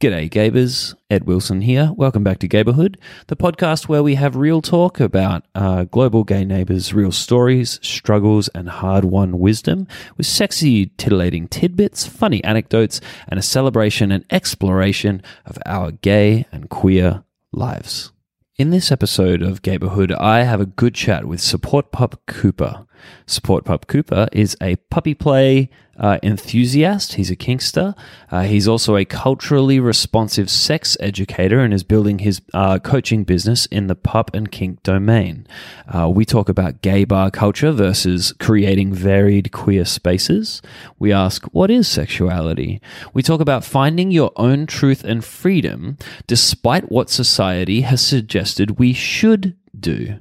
G'day, Gabers. Ed Wilson here. Welcome back to Gayborhood, the podcast where we have real talk about uh, global gay neighbors' real stories, struggles, and hard won wisdom with sexy, titillating tidbits, funny anecdotes, and a celebration and exploration of our gay and queer lives. In this episode of Gayborhood, I have a good chat with Support Pup Cooper. Support Pup Cooper is a puppy play uh, enthusiast. He's a kinkster. Uh, he's also a culturally responsive sex educator and is building his uh, coaching business in the pup and kink domain. Uh, we talk about gay bar culture versus creating varied queer spaces. We ask, what is sexuality? We talk about finding your own truth and freedom despite what society has suggested we should do.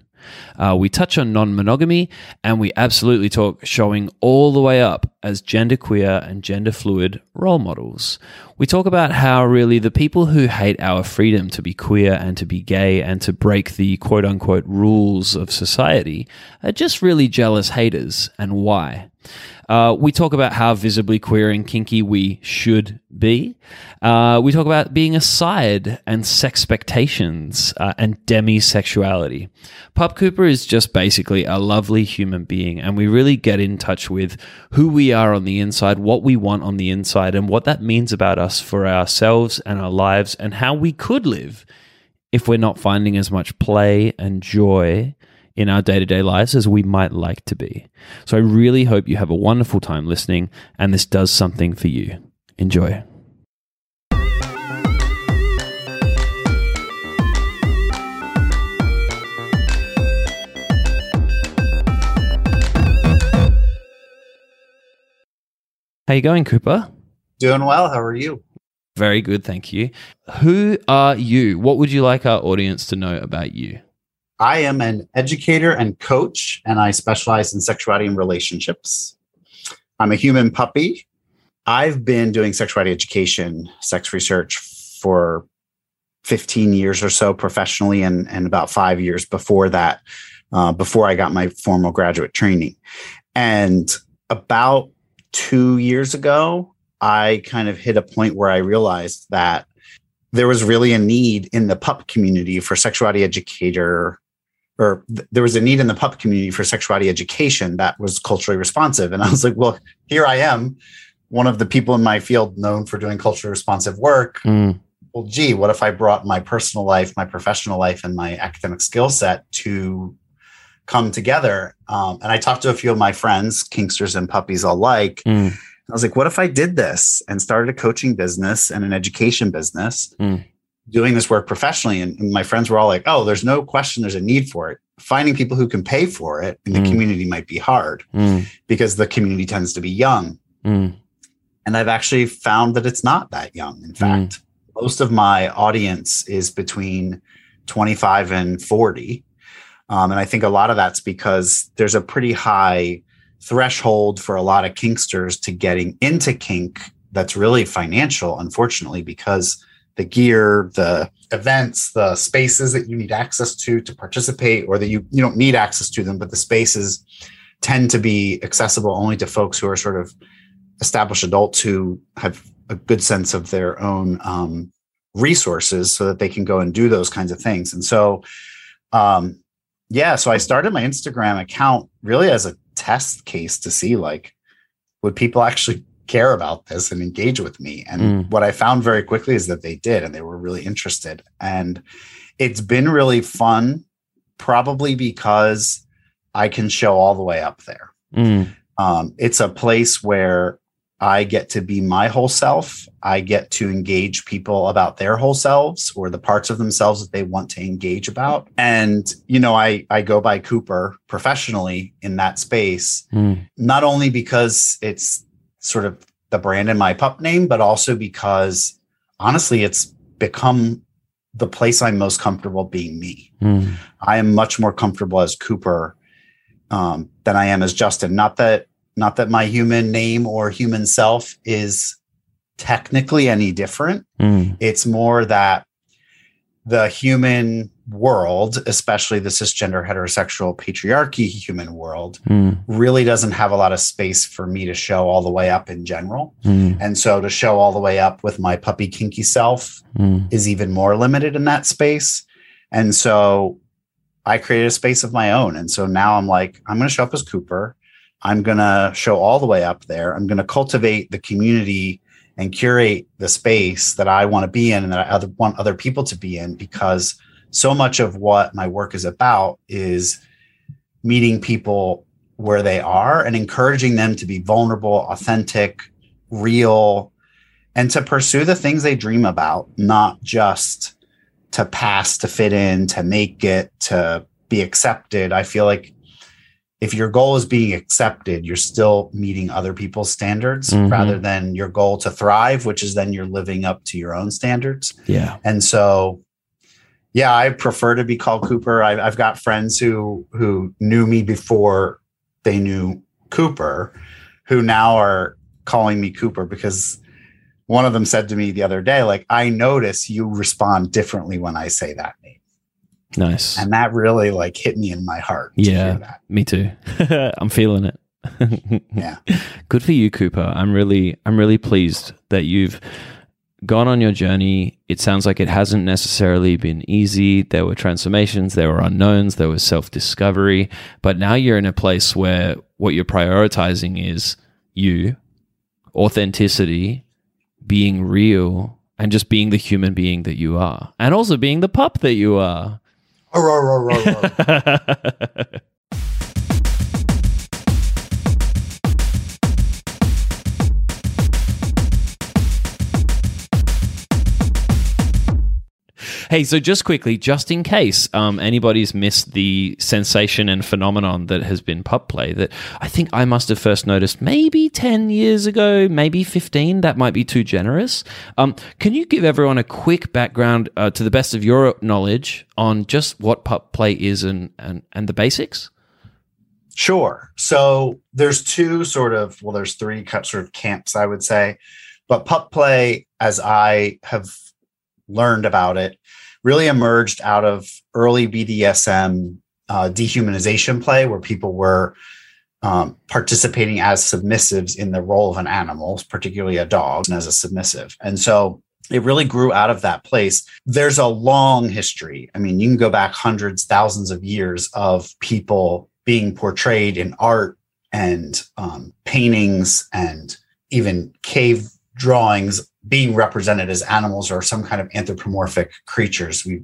Uh, we touch on non monogamy and we absolutely talk showing all the way up as genderqueer and gender fluid role models. We talk about how really the people who hate our freedom to be queer and to be gay and to break the quote unquote rules of society are just really jealous haters and why. Uh, we talk about how visibly queer and kinky we should be. Uh, we talk about being a side and sex expectations uh, and demisexuality. Pup Cooper is just basically a lovely human being, and we really get in touch with who we are on the inside, what we want on the inside, and what that means about us for ourselves and our lives, and how we could live if we're not finding as much play and joy in our day to day lives as we might like to be. So I really hope you have a wonderful time listening and this does something for you. Enjoy. How you going, Cooper? Doing well. How are you? Very good, thank you. Who are you? What would you like our audience to know about you? I am an educator and coach, and I specialize in sexuality and relationships. I'm a human puppy. I've been doing sexuality education, sex research for 15 years or so professionally, and, and about five years before that, uh, before I got my formal graduate training. And about two years ago, I kind of hit a point where I realized that there was really a need in the pup community for sexuality educator or th- there was a need in the pup community for sexuality education that was culturally responsive. And I was like, well, here I am, one of the people in my field known for doing culturally responsive work. Mm. Well, gee, what if I brought my personal life, my professional life, and my academic skill set to come together? Um, and I talked to a few of my friends, kinksters and puppies alike. Mm. I was like, what if I did this and started a coaching business and an education business? Mm doing this work professionally and, my friends were all like oh there's no question there's a need for it finding people who can pay for it in the mm. community might be hard mm. because the community tends to be young mm. and i've actually found that it's not that young in fact mm. most of my audience is between 25 and 40 um, and i think a lot of that's because there's a pretty high threshold for a lot of kinksters to getting into kink that's really financial unfortunately because the gear, the events, the spaces that you need access to to participate, or that you you don't need access to them, but the spaces tend to be accessible only to folks who are sort of established adults who have a good sense of their own um, resources, so that they can go and do those kinds of things. And so, um, yeah, so I started my Instagram account really as a test case to see like would people actually care about this and engage with me. And mm. what I found very quickly is that they did, and they were really interested. And it's been really fun, probably because I can show all the way up there. Mm. Um, it's a place where I get to be my whole self. I get to engage people about their whole selves or the parts of themselves that they want to engage about. And, you know, I, I go by Cooper professionally in that space, mm. not only because it's sort of the brand in my pup name, but also because honestly, it's become the place I'm most comfortable being me. Mm. I am much more comfortable as Cooper um, than I am as Justin. Not that not that my human name or human self is technically any different. Mm. It's more that the human world, especially the cisgender heterosexual patriarchy human world, Mm, really doesn't have a lot of space for me to show all the way up in general. mm, And so to show all the way up with my puppy kinky self mm. is even more limited in that space. And so I created a space of my own. And so now I'm like, I'm going to show up as Cooper. I'm going to show all the way up there. I'm going to cultivate the community and curate the space that I want to be in and that I other, want other people to be in because so much of what my work is about is meeting people where they are and encouraging them to be vulnerable, authentic, real, and to pursue the things they dream about, not just to pass, to fit in, to make it, to be accepted. I feel like if your goal is being accepted, you're still meeting other people's standards Mhm. rather than your goal to thrive, which is then you're living up to your own standards. Yeah. And so, yeah, I prefer to be called Cooper. I, I've got friends who who knew me before they knew Cooper, who now are calling me Cooper because one of them said to me the other day, like, I notice you respond differently when I say that name. Nice. And that really like hit me in my heart. to hear Yeah. that. Me too. I'm feeling it. Yeah. Good for you, Cooper. I'm really I'm really pleased that you've gone on your journey. It sounds like it hasn't necessarily been easy. There were transformations, there were unknowns, there was self-discovery, but now you're in a place where what you're prioritizing is you, authenticity, being real, and just being the human being that you are. And also being the pup that you are. Hey, so just quickly, just in case um, anybody's missed the sensation and phenomenon that has been pup play, that I think I must have first noticed maybe 10 years ago, maybe 15. That might be too generous. Um, can you give everyone a quick background uh, to the best of your knowledge on just what pup play is and, and, and the basics? Sure. So there's two sort of, well, there's three sort of camps, I would say. But pup play, as I have learned about it, really emerged out of early BDSM uh, dehumanization play, where people were um, participating as submissives in the role of an animal, particularly a dog, and as a submissive. And so it really grew out of that place. There's a long history. I mean, you can go back hundreds, thousands of years of people being portrayed in art and um, paintings and even cave drawings being represented as animals or some kind of anthropomorphic creatures. We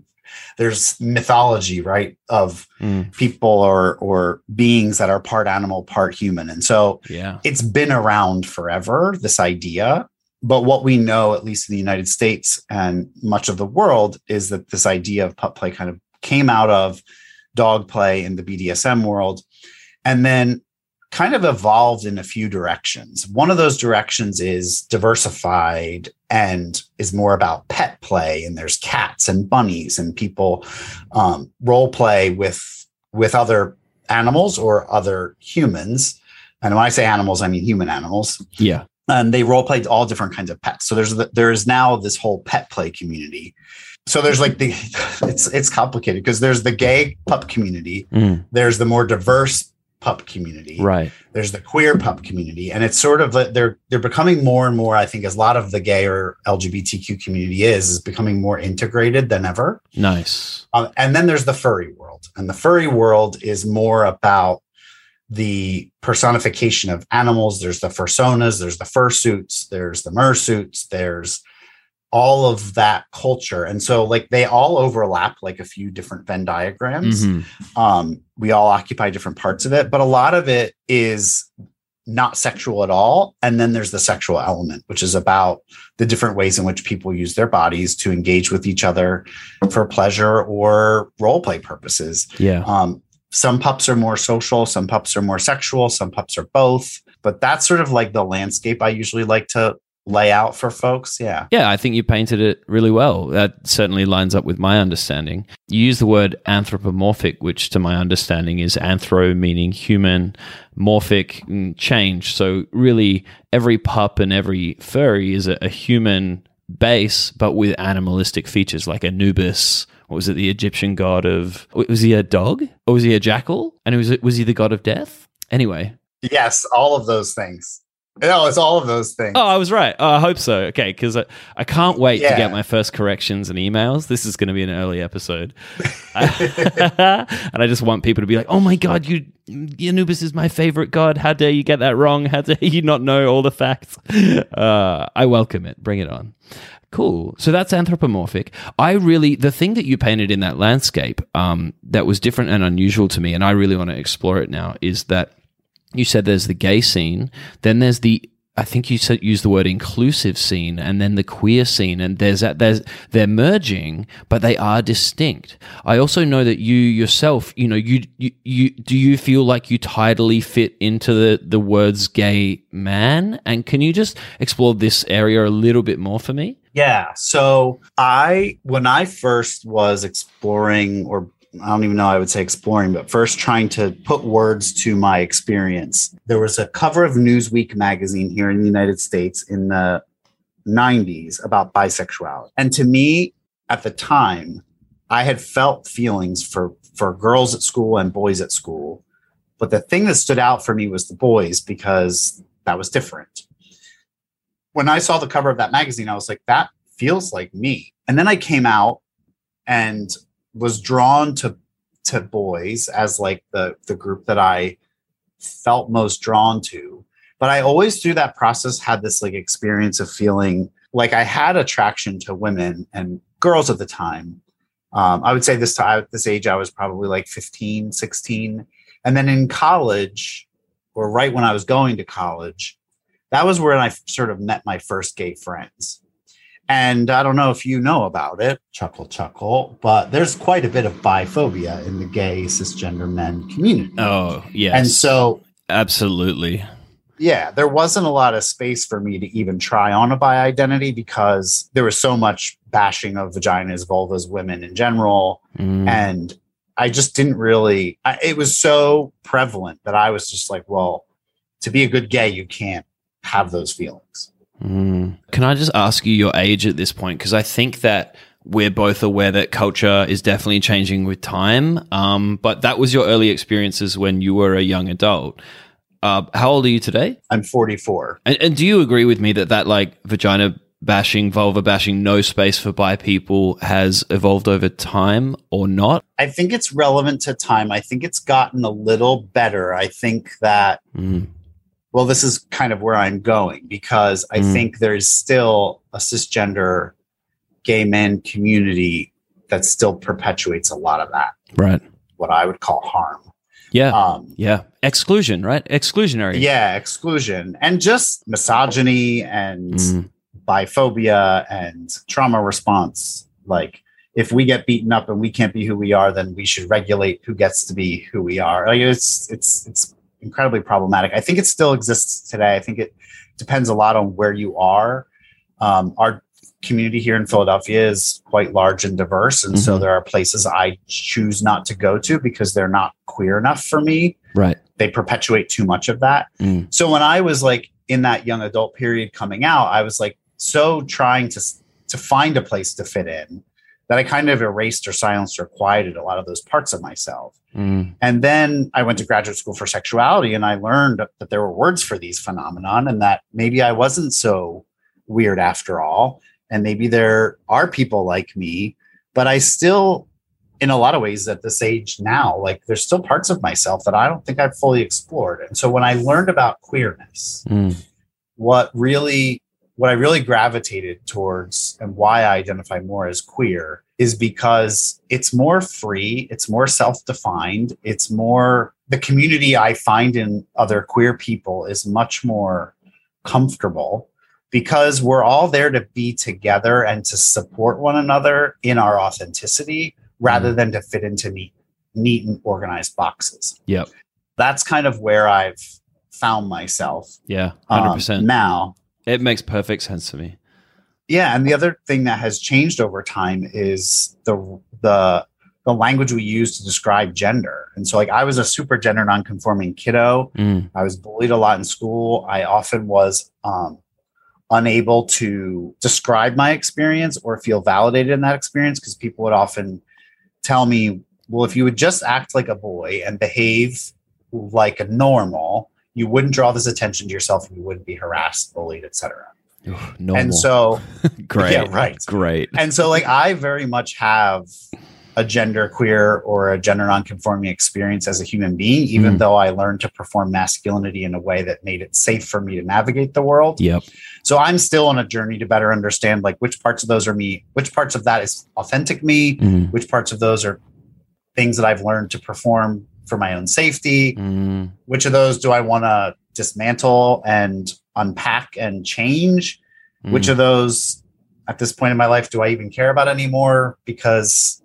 there's mythology, right, of Mm, people or or beings that are part animal, part human, and so yeah. it's been around forever. This idea. But what we know, at least in the United States and much of the world, is that this idea of pup play kind of came out of dog play in the BDSM world and then kind of evolved in a few directions. One of those directions is diversified and is more about pet play and there's cats and bunnies and people um, role play with with other animals or other humans. And when I say animals, I mean human animals Yeah. and they role played all different kinds of pets. So there's the, there is now this whole pet play community. So there's like the it's it's complicated because there's the gay pup community, Mm, there's the more diverse pup community, right. there's the queer pup community, and it's sort of like they're they're becoming more and more. I think as a lot of the gay or LGBTQ community is is becoming more integrated than ever. Nice. Um, and then there's the furry world, and the furry world is more about the personification of animals. There's the fursonas, there's the fursuits, there's the mersuits, there's all of that culture, and so like they all overlap like a few different Venn diagrams. Mhm. Um, we all occupy different parts of it, but a lot of it is not sexual at all. And then there's the sexual element, which is about the different ways in which people use their bodies to engage with each other for pleasure or role play purposes. Yeah. Um, some pups are more social, some pups are more sexual, some pups are both. But that's sort of like the landscape I usually like to lay out for folks. Yeah. Yeah, I think you painted it really well. That certainly lines up with my understanding. You use the word anthropomorphic, which to my understanding is anthro meaning human, morphic change. So really every pup and every furry is a, a human base, but with animalistic features like Anubis what was it the Egyptian god of was he a dog or was he a jackal? And was it was he the god of death? Anyway, Yes, all of those things. No, it's all of those things. Oh, I was right. Oh, I hope so. Okay, because I, I can't wait to get my first corrections and emails. This is going to be an early episode, and I just want people to be like, "Oh my god, you Anubis is my favorite god. How dare you get that wrong? How dare you not know all the facts?" Uh, I welcome it. Bring it on. Cool. So that's anthropomorphic. I really the thing that you painted in that landscape um, that was different and unusual to me, and I really want to explore it now. Is that you said there's the gay scene, then there's the I think you said use the word inclusive scene, and then the queer scene, and there's that there's they're merging, but they are distinct. I also know that you yourself, you know, you you, you do you feel like you tidily fit into the the words gay man, and can you just explore this area a little bit more for me? Yeah. So I, when I first was exploring, or I don't even know, I would say exploring, but first trying to put words to my experience, there was a cover of Newsweek magazine here in the United States in the 90s about bisexuality. And to me, at the time, I had felt feelings for, for girls at school and boys at school. But the thing that stood out for me was the boys because that was different when I saw the cover of that magazine, I was like, that feels like me. And then I came out and was drawn to to boys as like the the group that I felt most drawn to. But I always through that process had this like experience of feeling like I had attraction to women and girls at the time. Um, I would say this time at this age, I was probably like 15, 16. And then in college, or right when I was going to college, that was where I sort of met my first gay friends. And I don't know if you know about it, chuckle, chuckle, but there's quite a bit of biphobia in the gay cisgender men community. Oh yes, And so, absolutely. yeah, there wasn't a lot of space for me to even try on a bi identity because there was so much bashing of vaginas, vulvas, women in general. Mm. And I just didn't really, I, it was so prevalent that I was just like, well, to be a good gay, you can't have those feelings. Mm. Can I just ask you your age at this point? Because I think that we're both aware that culture is definitely changing with time. Um, but that was your early experiences when you were a young adult. Uh, how old are you today? I'm 44. And, and do you agree with me that that like vagina bashing, vulva bashing, no space for bi people has evolved over time or not? I think it's relevant to time. I think it's gotten a little better. I think that, Mm. Well, this is kind of where I'm going because I Mm. think there's still a cisgender gay men community that still perpetuates a lot of that, Right. what I would call harm. Yeah. Um, yeah. Exclusion, right? Exclusionary. yeah, exclusion and just misogyny and Mm. biphobia and trauma response. Like, if we get beaten up and we can't be who we are, then we should regulate who gets to be who we are. Like, it's it's it's incredibly problematic. I think it still exists today. I think it depends a lot on where you are. Um, our community here in Philadelphia is quite large and diverse, and so Mhm. there are places I choose not to go to because they're not queer enough for me Right. they perpetuate too much of that. Mm. So when I was like in that young adult period coming out, I was like so trying to to find a place to fit in that I kind of erased or silenced or quieted a lot of those parts of myself. Mm. And then I went to graduate school for sexuality and I learned that there were words for these phenomenon and that maybe I wasn't so weird after all and maybe there are people like me, but I still in a lot of ways at this age now, like there's still parts of myself that I don't think I've fully explored. And so when I learned about queerness, Mm. what really what I really gravitated towards and why I identify more as queer is because it's more free, it's more self-defined, it's more the community I find in other queer people is much more comfortable because we're all there to be together and to support one another in our authenticity rather than to fit into neat, neat and organized boxes. Yep. That's kind of where I've found myself Yeah. um, 100%. now. It makes perfect sense to me. Yeah, and the other thing that has changed over time is the the the language we use to describe gender. And so like I was a super gender nonconforming kiddo. Mm. I was bullied a lot in school. I often was um, unable to describe my experience or feel validated in that experience because people would often tell me, well, if you would just act like a boy and behave like a normal, you wouldn't draw this attention to yourself and you wouldn't be harassed, bullied, etc. Normal. And so great. yeah, right. Great. and so like I very much have a gender queer or a gender nonconforming experience as a human being, even Mm. though I learned to perform masculinity in a way that made it safe for me to navigate the world. Yep. So I'm still on a journey to better understand like which parts of those are me, which parts of that is authentic me, Mm. which parts of those are things that I've learned to perform for my own safety. Mm. Which of those do I want to dismantle and unpack and change? Which Mm. of those at this point in my life do I even care about anymore? Because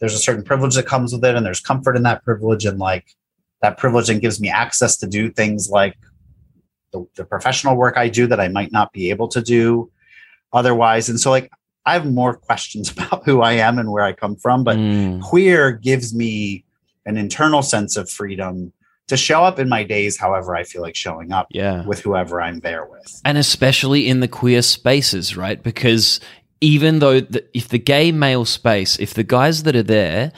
there's a certain privilege that comes with it, and there's comfort in that privilege, and like that privilege and gives me access to do things like the, the professional work I do that I might not be able to do otherwise. And so, like, I have more questions about who I am and where I come from, but Mm. queer gives me an internal sense of freedom to show up in my days however I feel like showing up yeah. with whoever I'm there with. and especially in the queer spaces, right? Because even though the, if the gay male space, if the guys that are there,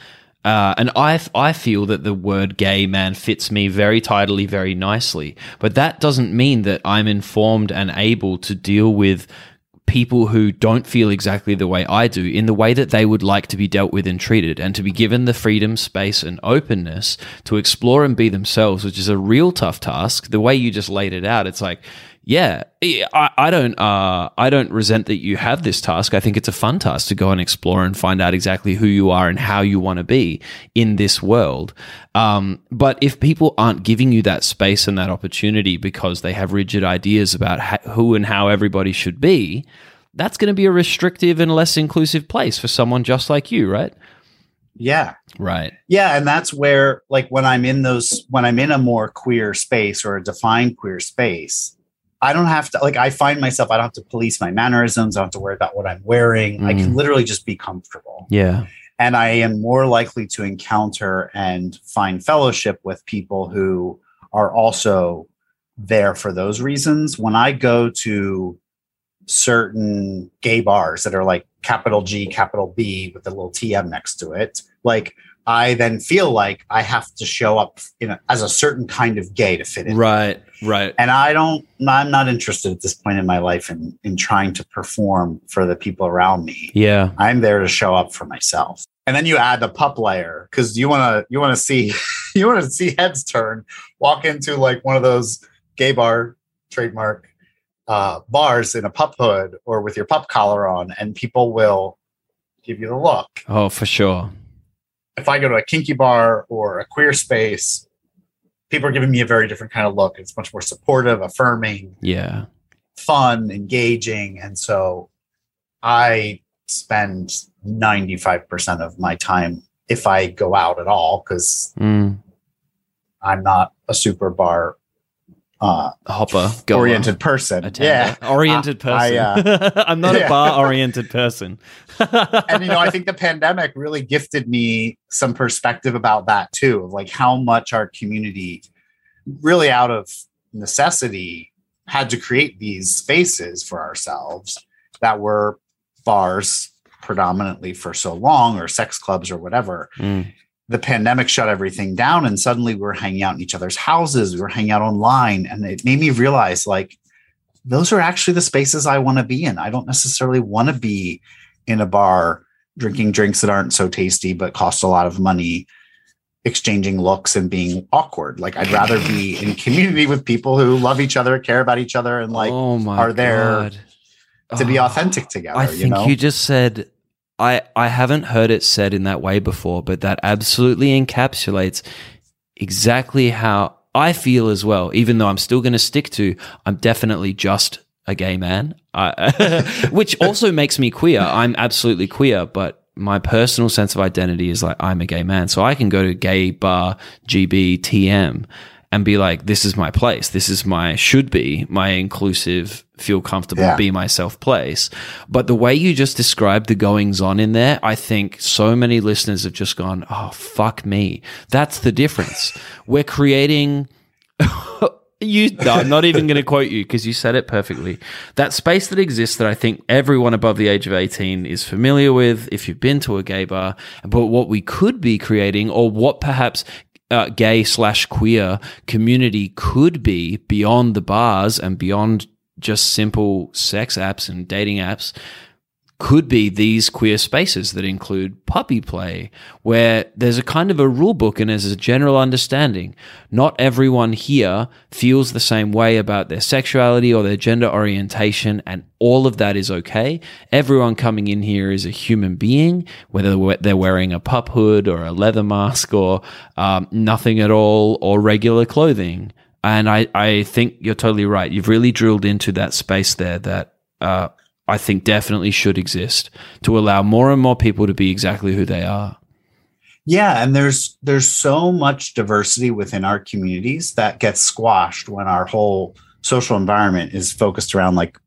uh, and I, I feel that the word gay man fits me very tidily, very nicely, but that doesn't mean that I'm informed and able to deal with people who don't feel exactly the way I do in the way that they would like to be dealt with and treated and to be given the freedom, space, and openness to explore and be themselves, which is a real tough task. The way you just laid it out, it's like, yeah, I, I don't, uh, I don't resent that you have this task. I think it's a fun task to go and explore and find out exactly who you are and how you want to be in this world. Um, but if people aren't giving you that space and that opportunity because they have rigid ideas about ha- who and how everybody should be, that's going to be a restrictive and less inclusive place for someone just like you, right? Yeah. Right. Yeah. And that's where, like, when I'm in those, when I'm in a more queer space or a defined queer space, I don't have to, like, I find myself, I don't have to police my mannerisms. I don't have to worry about what I'm wearing. I can Mm. literally just be comfortable. Yeah. And I am more likely to encounter and find fellowship with people who are also there for those reasons. When I go to certain gay bars that are like capital G, capital B with a little TM next to it, like I then feel like I have to show up in a, as a certain kind of gay to fit in. Right. Right. And I don't, I'm not interested at this point in my life in, in trying to perform for the people around me. Yeah. I'm there to show up for myself. And then you add the pup layer because you want to you want to see you want to see heads turn. Walk into like one of those gay bar trademark uh, bars in a pup hood or with your pup collar on, and people will give you the look. Oh, for sure. If I go to a kinky bar or a queer space, people are giving me a very different kind of look. It's much more supportive, affirming, Yeah. fun, engaging. And so I spend 95% of my time if I go out at all, because Mm. I'm not a super bar uh, Hopper. oriented person. Yeah. Oriented person. I, I'm not a bar oriented person. and you know, I think the pandemic really gifted me some perspective about that too, of like how much our community really out of necessity had to create these spaces for ourselves that were bars predominantly for so long or sex clubs or whatever. Mm. The pandemic shut everything down and suddenly we were hanging out in each other's houses, we were hanging out online and it made me realize like those are actually the spaces I want to be in. I don't necessarily want to be in a bar drinking drinks that aren't so tasty but cost a lot of money exchanging looks and being awkward like i'd rather be in community with people who love each other care about each other and like oh my are there God. to be Oh. authentic together I you think know you just said I I haven't heard it said in that way before, but that absolutely encapsulates exactly how I feel as well. Even though I'm still going to stick to I'm definitely just a gay man, I, which also makes me queer. I'm absolutely queer, but my personal sense of identity is like I'm a gay man, so I can go to gay bar GB TM and be like, this is my place. This is my should be my inclusive, feel comfortable, Yeah. be myself place. But the way you just described the goings on in there, I think so many listeners have just gone, oh, fuck me. That's the difference. We're creating. You, no, I'm not even going to quote you because you said it perfectly. That space that exists that I think everyone above the age of 18 is familiar with if you've been to a gay bar, but what we could be creating or what perhaps uh, gay slash queer community could be beyond the bars and beyond just simple sex apps and dating apps could be these queer spaces that include puppy play, where there's a kind of a rule book and there's a general understanding. Not everyone here feels the same way about their sexuality or their gender orientation, and all of that is okay. Everyone coming in here is a human being, whether they're wearing a pup hood or a leather mask or um, nothing at all or regular clothing. And I, I think you're totally right. You've really drilled into that space there that uh, I think definitely should exist to allow more and more people to be exactly who they are. Yeah, and there's there's so much diversity within our communities that gets squashed when our whole social environment is focused around like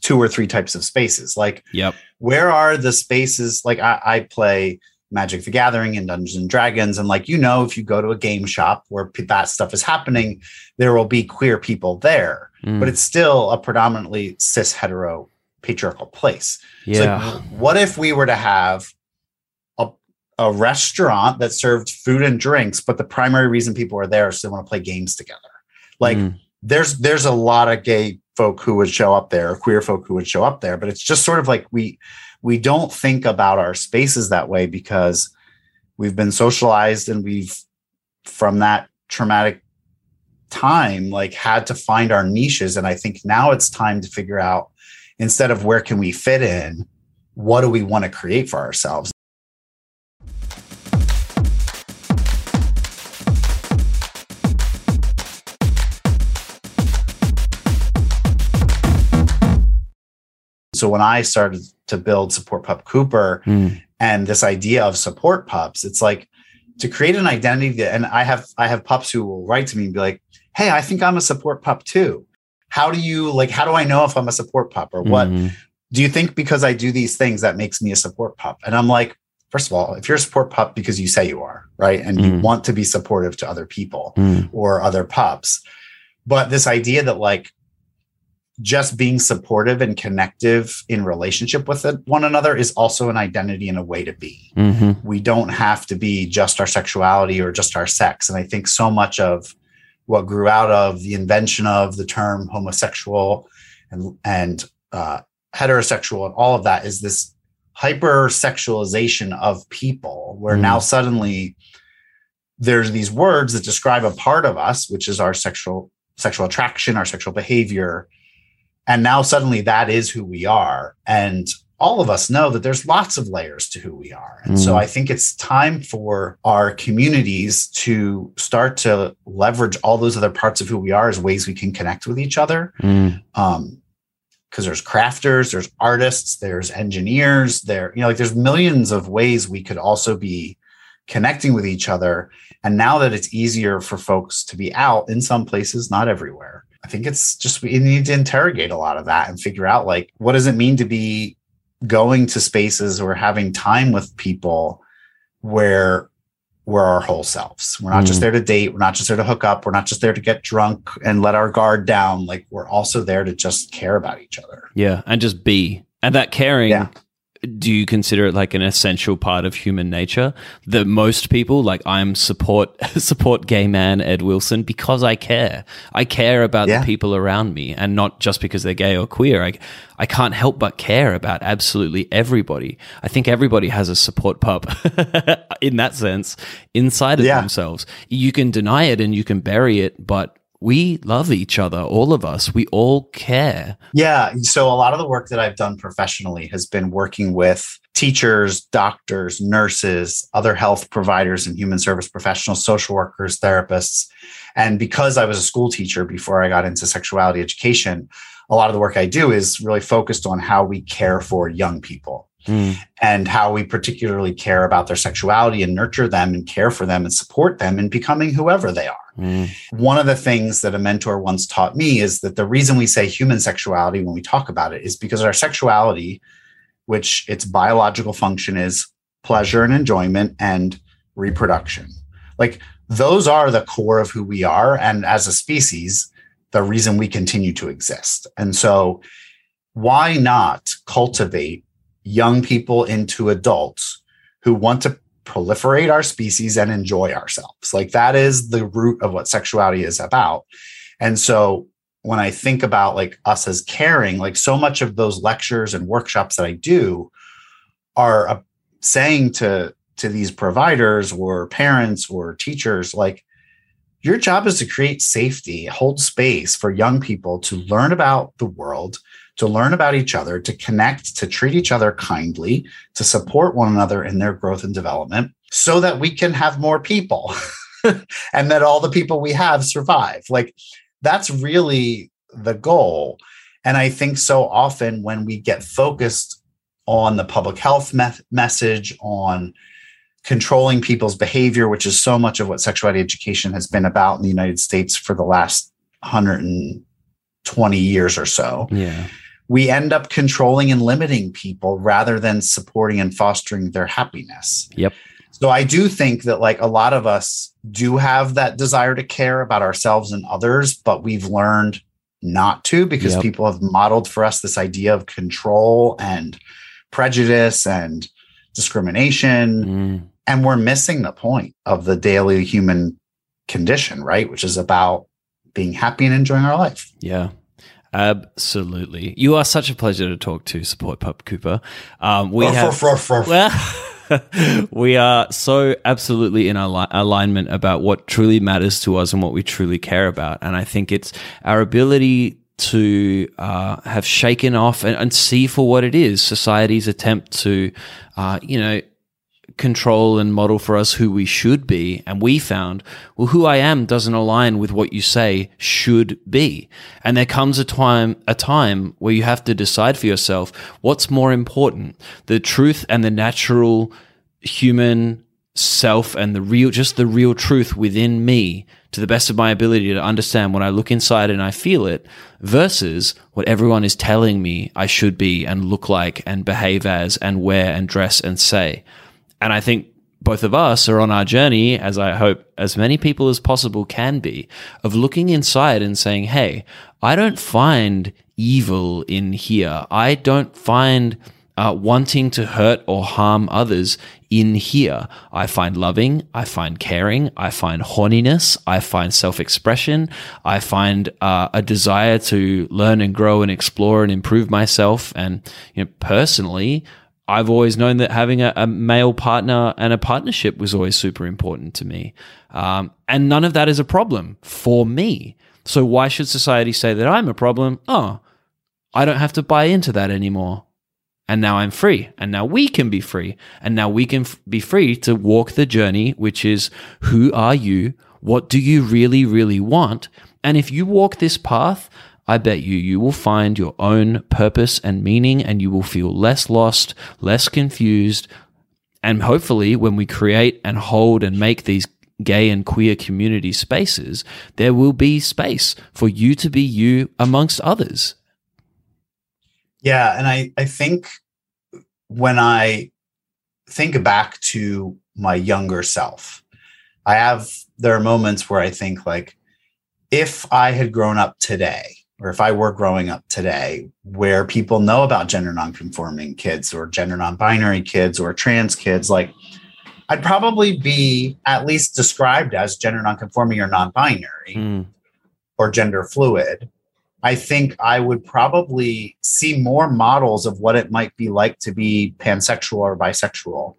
two or three types of spaces. Like, yep, where are the spaces? Like, I, I play Magic the Gathering and Dungeons and Dragons, and like you know, if you go to a game shop where that stuff is happening, there will be queer people there, mm. but it's still a predominantly cis hetero patriarchal place. Yeah. Like, what if we were to have a, a restaurant that served food and drinks, but the primary reason people are there is they want to play games together? Like mm. there's there's a lot of gay folk who would show up there, queer folk who would show up there, but it's just sort of like we we don't think about our spaces that way because we've been socialized and we've from that traumatic time like had to find our niches and i think now it's time to figure out instead of where can we fit in, what do we want to create for ourselves? So when I started to build Support Pup Cooper mm. and this idea of support pups, it's like to create an identity that, and I have I have pups who will write to me and be like, "Hey, I think I'm a support pup too." How do you like how do i know if i'm a support pup or what mm-hmm. do you think because i do these things that makes me a support pup and i'm like first of all if you're a support pup because you say you are right and mm-hmm. you want to be supportive to other people mm-hmm. or other pups but this idea that like just being supportive and connective in relationship with one another is also an identity and a way to be. Mm-hmm. We don't have to be just our sexuality or just our sex. And I think so much of what grew out of the invention of the term homosexual and and uh, heterosexual and all of that is this hypersexualization of people where mm. now suddenly there's these words that describe a part of us which is our sexual sexual attraction our sexual behavior and now suddenly that is who we are and all of us know that there's lots of layers to who we are. And mm. so I think it's time for our communities to start to leverage all those other parts of who we are as ways we can connect with each other. Mm. Um, because there's crafters, there's artists, there's engineers, there, you know, like there's millions of ways we could also be connecting with each other. And now that it's easier for folks to be out in some places, not everywhere, I think it's just we need to interrogate a lot of that and figure out like what does it mean to be going to spaces or having time with people where we're our whole selves. We're not mm. just there to date. We're not just there to hook up. We're not just there to get drunk and let our guard down. Like we're also there to just care about each other. Yeah. And just be. And that caring yeah do you consider it like an essential part of human nature? That most people like i'm support support gay man ed wilson because i care. I care about yeah. the people around me and not just because they're gay or queer. I, I can't help but care about absolutely everybody. I think everybody has a support pup in that sense inside of yeah. themselves. You can deny it and you can bury it but we love each other, all of us. We all care. Yeah. So, a lot of the work that I've done professionally has been working with teachers, doctors, nurses, other health providers, and human service professionals, social workers, therapists. And because I was a school teacher before I got into sexuality education, a lot of the work I do is really focused on how we care for young people. Mm. and how we particularly care about their sexuality and nurture them and care for them and support them in becoming whoever they are. Mm. One of the things that a mentor once taught me is that the reason we say human sexuality when we talk about it is because our sexuality, which its biological function is pleasure and enjoyment and reproduction. Like those are the core of who we are. And as a species, the reason we continue to exist. And so, why not cultivate young people into adults who want to proliferate our species and enjoy ourselves? Like, that is the root of what sexuality is about. And so, when I think about like us as caring, like so much of those lectures and workshops that I do are uh, saying to to these providers or parents or teachers like your job is to create safety, hold space for young people to learn about the world, to learn about each other, to connect, to treat each other kindly, to support one another in their growth and development so that we can have more people and that all the people we have survive. Like that's really the goal. And I think so often when we get focused on the public health me- message, on controlling people's behavior, which is so much of what sexuality education has been about in the United States for the last 120 years or so. Yeah. We end up controlling and limiting people rather than supporting and fostering their happiness. Yep. So I do think that like a lot of us do have that desire to care about ourselves and others, but we've learned not to because yep. people have modeled for us this idea of control and prejudice and discrimination. Mm. And we're missing the point of the daily human condition, right? Which is about being happy and enjoying our life. Yeah. Absolutely. You are such a pleasure to talk to, Support Pup Cooper. Um, we ruff, have, ruff, ruff, well, we are so absolutely in al- alignment about what truly matters to us and what we truly care about. And I think it's our ability to uh, have shaken off and, and, see for what it is society's attempt to, uh, you know, control and model for us who we should be. And we found, well, who I am doesn't align with what you say should be. And there comes a time, a time where you have to decide for yourself what's more important, the truth and the natural human self and the real, just the real truth within me to the best of my ability to understand when I look inside and I feel it versus what everyone is telling me I should be and look like and behave as and wear and dress and say. And I think both of us are on our journey, as I hope as many people as possible can be, of looking inside and saying, Hey, I don't find evil in here. I don't find uh, wanting to hurt or harm others in here. I find loving, I find caring, I find horniness, I find self expression, I find uh, a desire to learn and grow and explore and improve myself. And you know, personally, I've always known that having a, a, male partner and a partnership was always super important to me. Um, and none of that is a problem for me. So why should society say that I'm a problem? Oh, I don't have to buy into that anymore. And now I'm free. And now we can be free. And now we can f- be free to walk the journey, which is who are you? What do you really, really want? And if you walk this path, I bet you you will find your own purpose and meaning and you will feel less lost, less confused. And hopefully, when we create and hold and make these gay and queer community spaces, there will be space for you to be you amongst others. Yeah. And I, I think when I think back to my younger self, I have, there are moments where I think like, if I had grown up today, or if I were growing up today, where people know about gender nonconforming kids or gender non-binary kids or trans kids, like I'd probably be at least described as gender nonconforming or non-binary mm. or gender fluid. I think I would probably see more models of what it might be like to be pansexual or bisexual.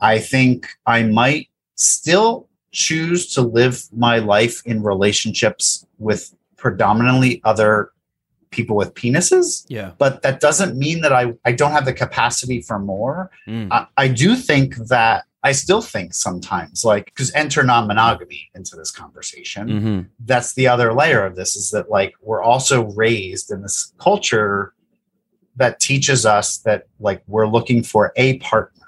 I think I might still choose to live my life in relationships with predominantly other people with penises. Yeah. But that doesn't mean that I, I don't have the capacity for more. Mm. I, I do think that I still think sometimes, like, because enter non monogamy into this conversation. Mm-hmm. That's the other layer of this is that, like, we're also raised in this culture that teaches us that, like, we're looking for a partner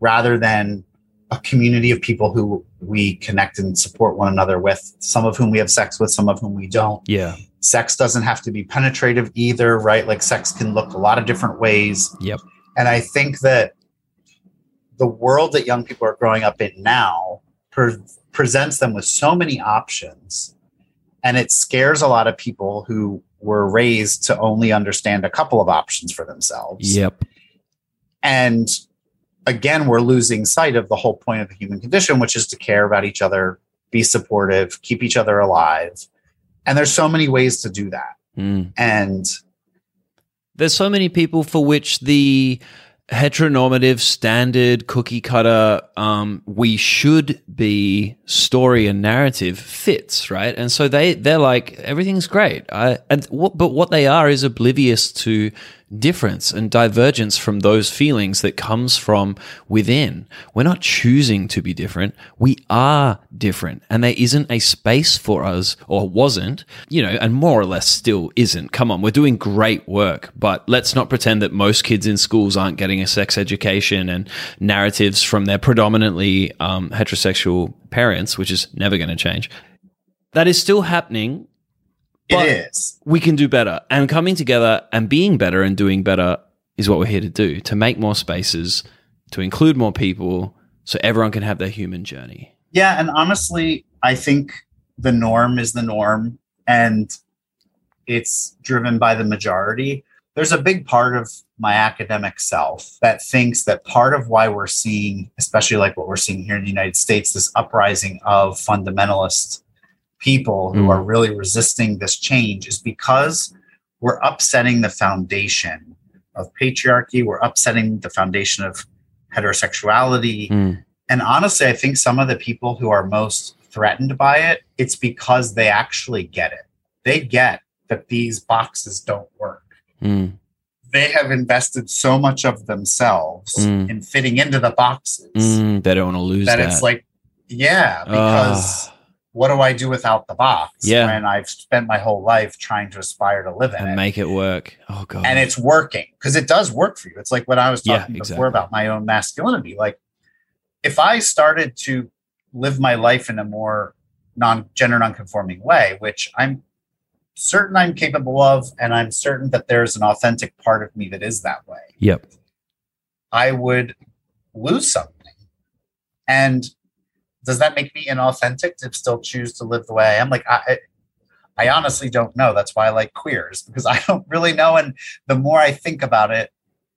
rather than a community of people who we connect and support one another with, some of whom we have sex with, some of whom we don't. Yeah. Sex doesn't have to be penetrative either, right? Like sex can look a lot of different ways. Yep. And I think that the world that young people are growing up in now pre- presents them with so many options And it scares a lot of people who were raised to only understand a couple of options for themselves. Yep. And again, we're losing sight of the whole point of the human condition, which is to care about each other, be supportive, keep each other alive. And there's so many ways to do that. Mm. And There's so many people for which the heteronormative, standard, cookie cutter, um, we should be story and narrative fits, right? And so they they're like everything's great. I, and what, but what they are is oblivious to difference and divergence from those feelings that comes from within. We're not choosing to be different. We are different. And there isn't a space for us or wasn't, you know, and more or less still isn't. Come on, we're doing great work, but let's not pretend that most kids in schools aren't getting a sex education and narratives from their predominantly um, heterosexual parents, which is never going to change. That is still happening But- it is. we can do better. And coming together and being better and doing better is what we're here to do to make more spaces, to include more people, so everyone can have their human journey. Yeah. And honestly, I think the norm is the norm and it's driven by the majority. There's a big part of my academic self that thinks that part of why we're seeing, especially like what we're seeing here in the United States, this uprising of fundamentalist people who Mm. are really resisting this change is because we're upsetting the foundation of patriarchy. We're upsetting the foundation of heterosexuality. Mm. And honestly, I think some of the people who are most threatened by it, it's because they actually get it. They get that these boxes don't work. Mm. They have invested so much of themselves Mm. in fitting into the boxes Mm, they don't want to lose that that. it's like, yeah, because Ah, what do I do without the box Yeah. when I've spent my whole life trying to aspire to live in and it? make it work. Oh god. and it's working because it does work for you. It's like what I was Yeah, talking exactly. before about my own masculinity. Like, if I started to live my life in a more non gender non-conforming way, which I'm certain I'm capable of, and I'm certain that there's an authentic part of me that is that way, yep. I would lose something. And does that make me inauthentic to still choose to live the way I am? Like I, I honestly don't know. That's why I like queers because I don't really know. And the more I think about it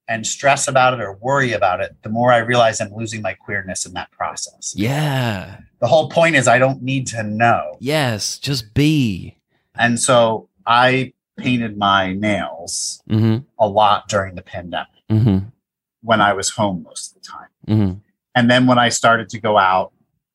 and stress about it or worry about it, the more I realize I'm losing my queerness in that process. Yeah. The whole point is I don't need to know. Yes. Just be. And so I painted my nails Mm-hmm. a lot during the pandemic Mm-hmm. when I was home most of the time. Mm-hmm. And then when I started to go out,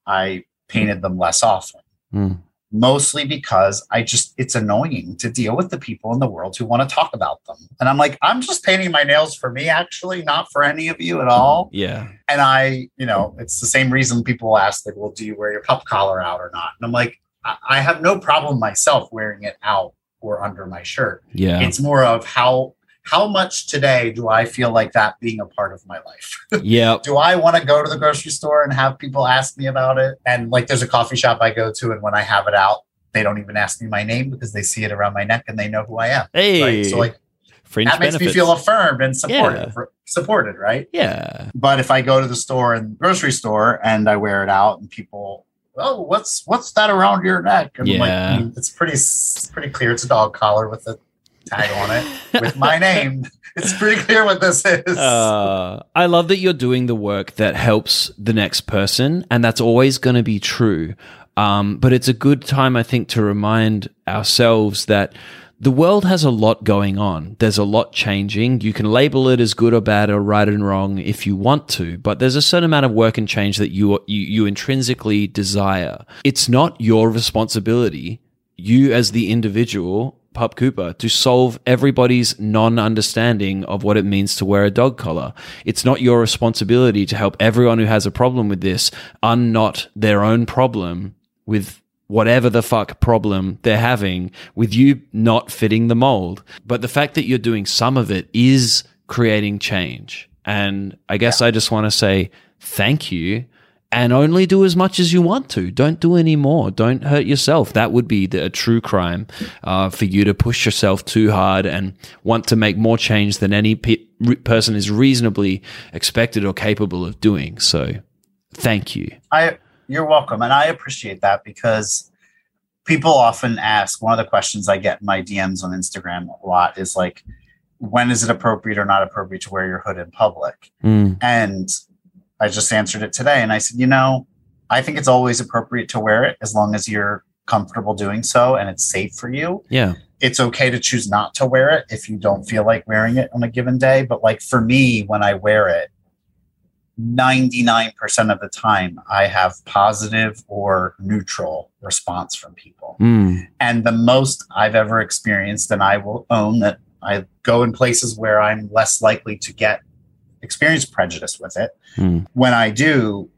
I painted them less often. Mm. Mostly because I just, it's annoying to deal with the people in the world who want to talk about them. And I'm like, I'm just painting my nails for me, actually, not for any of you at all. Yeah. And I, you know, it's the same reason people ask, like, well, do you wear your pup collar out or not? And I'm like, I, I have no problem myself wearing it out or under my shirt. Yeah. It's more of how, how much today do I feel like that being a part of my life? Yeah. do I want to go to the grocery store and have people ask me about it? And like there's a coffee shop I go to, and when I have it out, they don't even ask me my name because they see it around my neck and they know who I am. Hey. Right. So like Fringe that makes benefits. me feel affirmed and supported. Supported, right? yeah. But if I go to the store and grocery store and I wear it out and people, oh, what's what's that around your neck? And I'm like, Yeah. "Hmm, it's pretty it's pretty clear. It's a dog collar with a tag on it with my name. It's pretty clear what this is. Uh, I love that you're doing the work that helps the next person, and that's always going to be true. Um, but it's a good time, I think, to remind ourselves that the world has a lot going on. There's a lot changing. You can label it as good or bad or right and wrong if you want to, but there's a certain amount of work and change that you you, you intrinsically desire. It's not your responsibility, you as the individual, Pup Cooper, to solve everybody's non understanding of what it means to wear a dog collar. It's not your responsibility to help everyone who has a problem with this unknot their own problem with whatever the fuck problem they're having with you not fitting the mold. But the fact that you're doing some of it is creating change. And I guess I just want to say thank you and only do as much as you want to. Don't do any more. Don't hurt yourself. That would be the, a true crime uh, for you to push yourself too hard and want to make more change than any pe- person is reasonably expected or capable of doing. So, thank you. I you're welcome, and I appreciate that because people often ask one of the questions I get in my DMs on Instagram a lot is like, when is it appropriate or not appropriate to wear your hood in public? Mm. And I just answered it today. And I said, you know, I think it's always appropriate to wear it as long as you're comfortable doing so and it's safe for you. Yeah. It's okay to choose not to wear it if you don't feel like wearing it on a given day. But like for me, when I wear it, 99% of the time, I have positive or neutral response from people. Mm. And the most I've ever experienced, and I will own that I go in places where I'm less likely to get experience prejudice with it. Mm. When I do,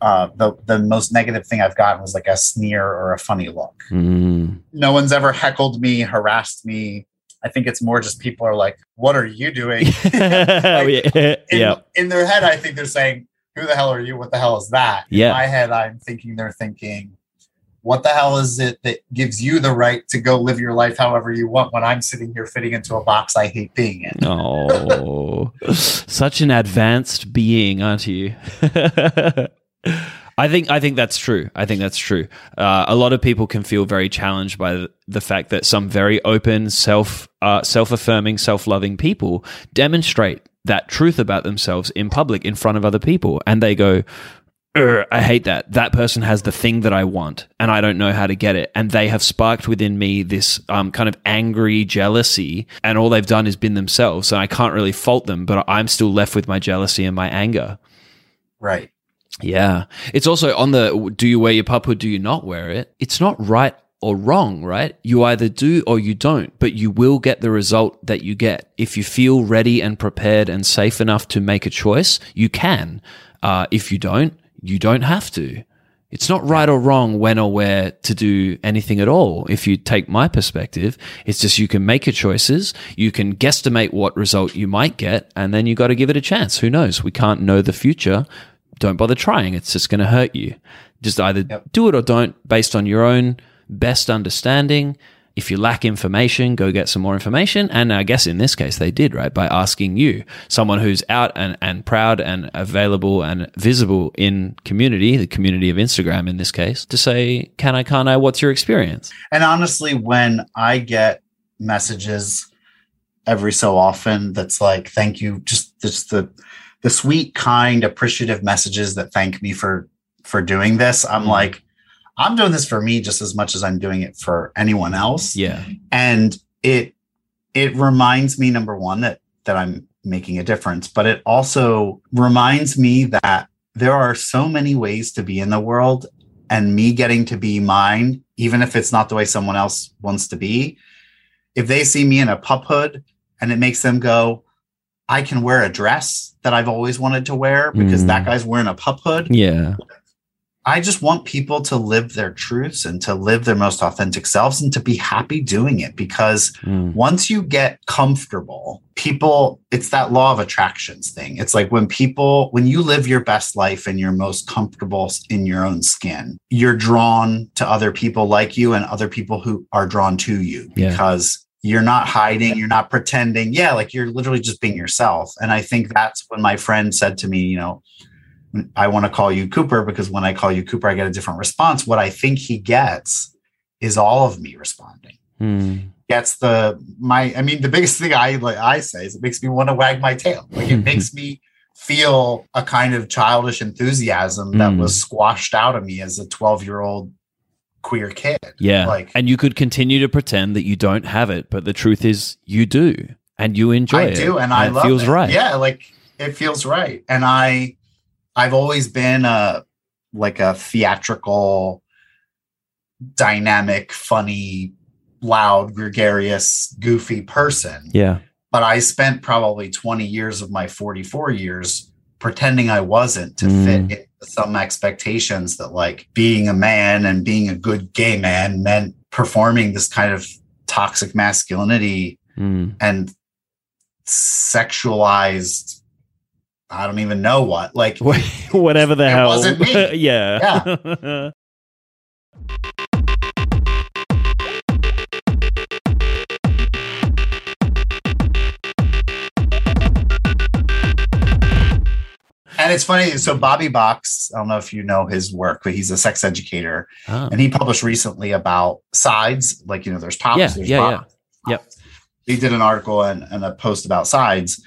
uh, the the most negative thing I've gotten was like a sneer or a funny look. Mm. No one's ever heckled me, harassed me. I think it's more just people are like, "What are you doing?" yeah. in, yeah. in their head, I think they're saying, "Who the hell are you? What the hell is that?" Yeah. In my head, I'm thinking they're thinking, "What the hell is it that gives you the right to go live your life however you want when I'm sitting here fitting into a box I hate being in?" Oh, such an advanced being, aren't you? I think I think that's true. I think that's true. Uh, a lot of people can feel very challenged by the, the fact that some very open, self uh, self affirming, self loving people demonstrate that truth about themselves in public in front of other people, and they go. "Ugh, I hate that. That person has the thing that I want, and I don't know how to get it. And they have sparked within me this um, kind of angry jealousy, and all they've done is been themselves. And I can't really fault them, but I'm still left with my jealousy and my anger. Right. Yeah. It's also on the do you wear your pup or do you not wear it? It's not right or wrong, right? You either do or you don't, but you will get the result that you get. If you feel ready and prepared and safe enough to make a choice, you can. Uh, if you don't, you don't have to. It's not right or wrong when or where to do anything at all. If you take my perspective, it's just you can make your choices, you can guesstimate what result you might get, and then you got to give it a chance. Who knows? We can't know the future. Don't bother trying. It's just going to hurt you. Just either Yep. do it or don't based on your own best understanding. If you lack information, go get some more information. And I guess in this case, they did, right? By asking you, someone who's out and, and proud and available and visible in community, the community of Instagram in this case, to say, can I, can't I, what's your experience? And honestly, when I get messages every so often that's like, thank you, just just the the sweet, kind, appreciative messages that thank me for for doing this, I'm Mhm. like, I'm doing this for me just as much as I'm doing it for anyone else. Yeah. And it it reminds me, number one, that that I'm making a difference, but it also reminds me that there are so many ways to be in the world and me getting to be mine, even if it's not the way someone else wants to be. If they see me in a pup hood and it makes them go, I can wear a dress that I've always wanted to wear because Mm. that guy's wearing a pup hood. Yeah. I just want people to live their truths and to live their most authentic selves and to be happy doing it because Mm. once you get comfortable, people, it's that law of attractions thing. It's like when people, when you live your best life and you're most comfortable in your own skin, you're drawn to other people like you and other people who are drawn to you Yeah. because you're not hiding, you're not pretending. Yeah, like you're literally just being yourself. And I think that's when my friend said to me, you know, I want to call you Cooper because when I call you Cooper, I get a different response. What I think he gets is all of me responding. Mm. Gets the my. I mean, the biggest thing I like I say is it makes me want to wag my tail. Like it makes me feel a kind of childish enthusiasm that Mm. was squashed out of me as a twelve year old queer kid. Yeah. Like- and you could continue to pretend that you don't have it, but the truth is you do and you enjoy I it. do, and I it love feels it. right. Yeah, like it feels right. And I, I've always been a like a theatrical, dynamic, funny, loud, gregarious, goofy person. Yeah. But I spent probably twenty years of my forty-four years pretending I wasn't to Mm. fit some expectations that like being a man and being a good gay man meant performing this kind of toxic masculinity Mm. and sexualized i don't even know what like Whatever the hell. wasn't me. yeah. and And it's funny. So Bobby Box, I don't know if you know his work, but he's a sex educator, Ah. and he published recently about sides. Like you know, there's tops. Yeah, there's yeah, yeah. Yep. He did an article and, and a post about sides.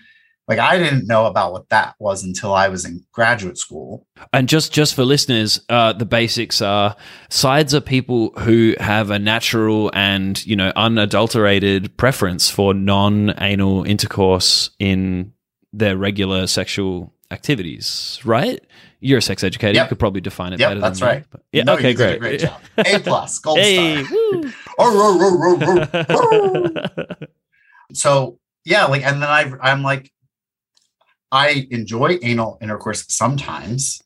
Like I didn't know about what that was until I was in graduate school. And just just for listeners, uh, the basics are sides are people who have a natural and you know unadulterated preference for non-anal intercourse in their regular sexual activities. Right? You're a sex educator. Yep. You could probably define it Yep, better. that's than me, right. but- yeah. No, okay. you did Great. a great job. A plus, gold hey. star. so yeah, like, and then I, I'm like, I enjoy anal intercourse sometimes,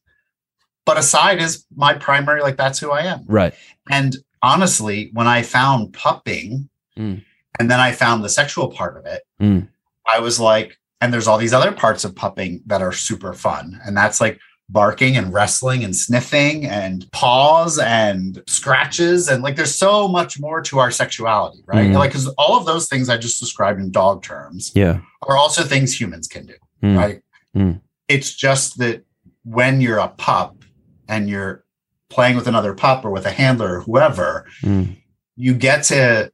but aside is my primary. Like that's who I am. right. And honestly, when I found pupping, Mm. and then I found the sexual part of it, Mm. I was like, and there's all these other parts of pupping that are super fun, and that's like barking and wrestling and sniffing and paws and scratches and like there's so much more to our sexuality right Mm. like because all of those things i just described in dog terms Yeah. are also things humans can do Mm. right Mm. it's just that when you're a pup and you're playing with another pup or with a handler or whoever Mm. you get to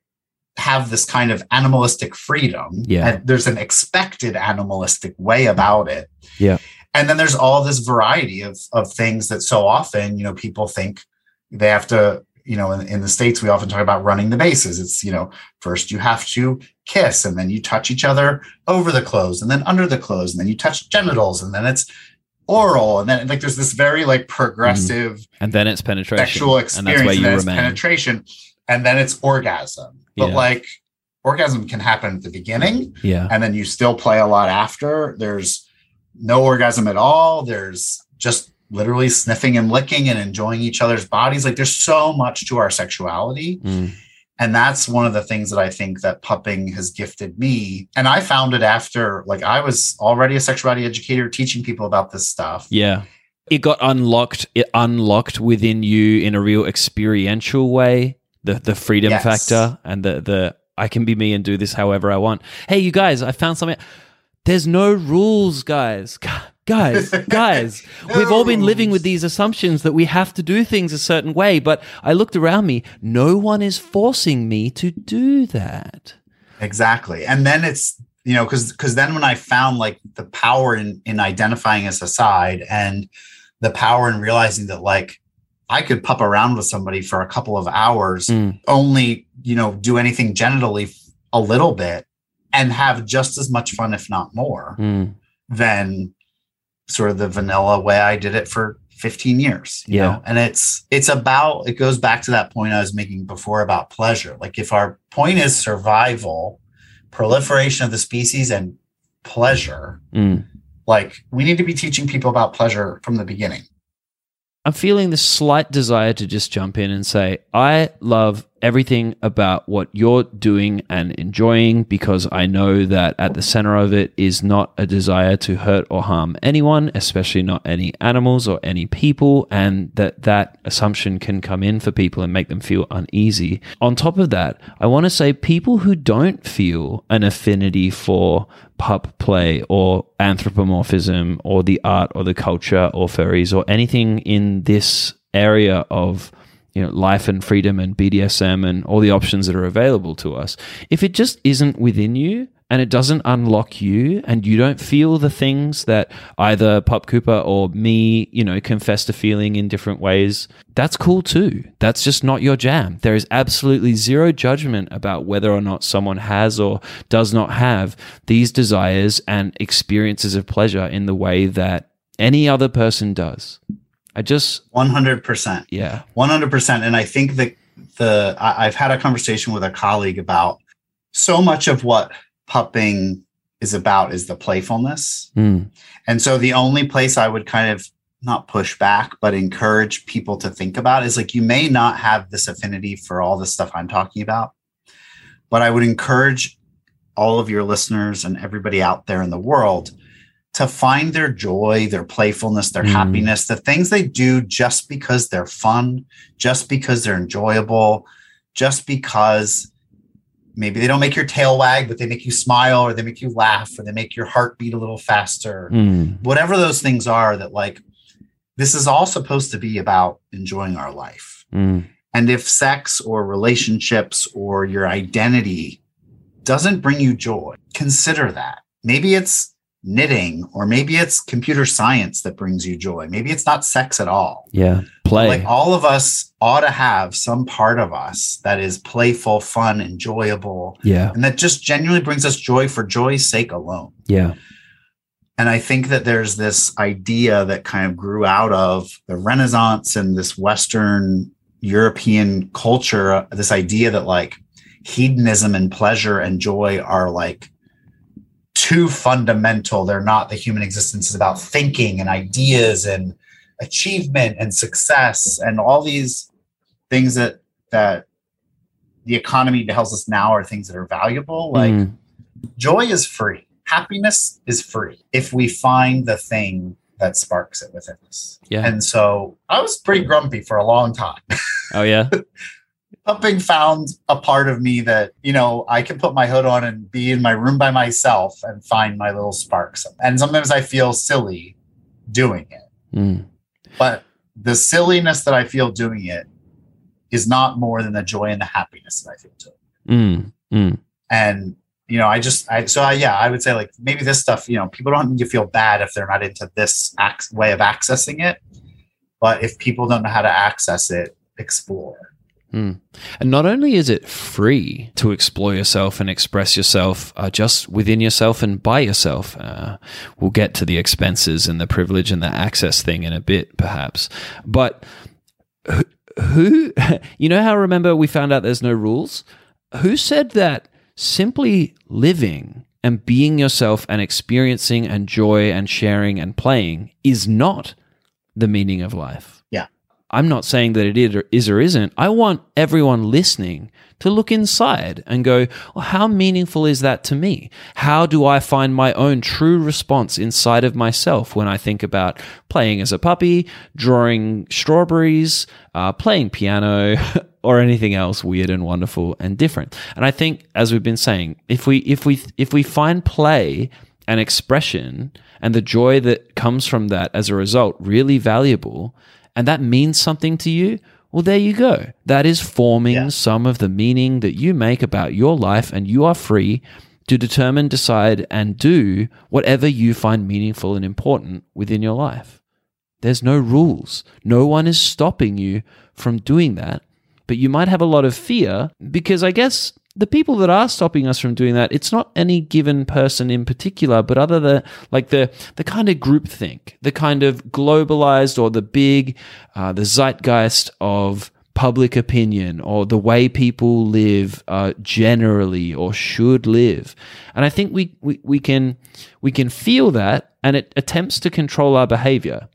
have this kind of animalistic freedom. Yeah. And there's an expected animalistic way about it. Yeah. And then there's all this variety of of things that so often, you know, people think they have to, you know, in, in the States, we often talk about running the bases. It's, you know, first you have to kiss and then you touch each other over the clothes and then under the clothes and then you touch genitals and then it's oral and then like there's this very like progressive And then it's penetration. sexual experience And that's where you remain. penetration and then it's orgasm but Yeah. like orgasm can happen at the beginning Yeah. and then you still play a lot after there's no orgasm at all there's just literally sniffing and licking and enjoying each other's bodies like there's so much to our sexuality Mm. And that's one of the things that i think that pupping has gifted me and i found it after like i was already a sexuality educator teaching people about this stuff Yeah. It got unlocked it unlocked within you in a real experiential way. The the freedom Yes. factor and the the I can be me and do this however I want. Hey you guys, I found something there's no rules, guys. Guys, guys, we've all been living with these assumptions that we have to do things a certain way, but I looked around me, no one is forcing me to do that. Exactly. And then it's, you know, because because then when I found like the power in in identifying as a side and the power in realizing that like I could pup around with somebody for a couple of hours, Mm. only, you know, do anything genitally a little bit and have just as much fun, if not more, Mm. than sort of the vanilla way I did it for 15 years. You Yeah. know? And it's it's about it goes back to that point I was making before about pleasure. Like if our point is survival, proliferation of the species and pleasure, Mm. like we need to be teaching people about pleasure from the beginning. I'm feeling this slight desire to just jump in and say, I love everything about what you're doing and enjoying because I know that at the center of it is not a desire to hurt or harm anyone, especially not any animals or any people, and that that assumption can come in for people and make them feel uneasy. On top of that, I want to say people who don't feel an affinity for pup play or anthropomorphism or the art or the culture or furries or anything in this area of you know life and freedom and BDSM and all the options that are available to us if it just isn't within you and it doesn't unlock you and you don't feel the things that either Pup Cooper or me, you know, confess to feeling in different ways, that's cool too. That's just not your jam. There is absolutely zero judgment about whether or not someone has or does not have these desires and experiences of pleasure in the way that any other person does. I just, 100%. yeah. 100% and i think that the I, i've had a conversation with a colleague about so much of what pupping is about is the playfulness Mm, and so the only place i would kind of not push back but encourage people to think about is like you may not have this affinity for all the stuff i'm talking about but i would encourage all of your listeners and everybody out there in the world to find their joy, their playfulness, their Mm. happiness, the things they do just because they're fun, just because they're enjoyable, just because maybe they don't make your tail wag, but they make you smile or they make you laugh or they make your heart beat a little faster. Mm. Whatever those things are that like this is all supposed to be about enjoying our life. Mm. And if sex or relationships or your identity doesn't bring you joy, consider that. Maybe it's knitting or maybe it's computer science that brings you joy. Maybe it's not sex at all. Yeah. Play. Like all of us ought to have some part of us that is playful, fun, enjoyable, yeah. and that just genuinely brings us joy for joy's sake alone. Yeah. And I think that there's this idea that kind of grew out of the Renaissance and this Western European culture, this idea that like hedonism and pleasure and joy are like too fundamental. They're not the human existence is about thinking and ideas and achievement and success and all these things that that the economy tells us now are things that are valuable. Like Mm. joy is free. Happiness is free if we find the thing that sparks it within us. Yeah. And so I was pretty grumpy for a long time. Oh yeah. Pupping found a part of me that, you know, I can put my hood on and be in my room by myself and find my little sparks. And sometimes I feel silly doing it. Mm. But the silliness that I feel doing it is not more than the joy and the happiness that I feel doing. it. Mm. Mm. and you know i just i so I, yeah i would say like maybe this stuff you know people don't need to feel bad if they're not into this ac- way of accessing it but if people don't know how to access it explore And not only is it free to explore yourself and express yourself uh, just within yourself and by yourself, uh, we'll get to the expenses and the privilege and the access thing in a bit, perhaps. But who you know how remember we found out there's no rules? Who said that simply living and being yourself and experiencing and joy and sharing and playing is not the meaning of life? I'm not saying that it is or, is or isn't. I want everyone listening to look inside and go, well, how meaningful is that to me? How do I find my own true response inside of myself when I think about playing as a puppy, drawing strawberries, uh, playing piano, or anything else weird and wonderful and different? And I think, as we've been saying, if we if we if we find play and expression and the joy that comes from that as a result really valuable and that means something to you, well, there you go. That is forming Yeah. some of the meaning that you make about your life, and you are free to determine, decide, and do whatever you find meaningful and important within your life. There's no rules. No one is stopping you from doing that. But you might have a lot of fear because I guess the people that are stopping us from doing that, it's not any given person in particular, but other the like the the kind of groupthink, the kind of globalized or the big, uh, the zeitgeist of public opinion or the way people live uh, generally or should live. And I think we, we we can we can feel that, and it attempts to control our behavior.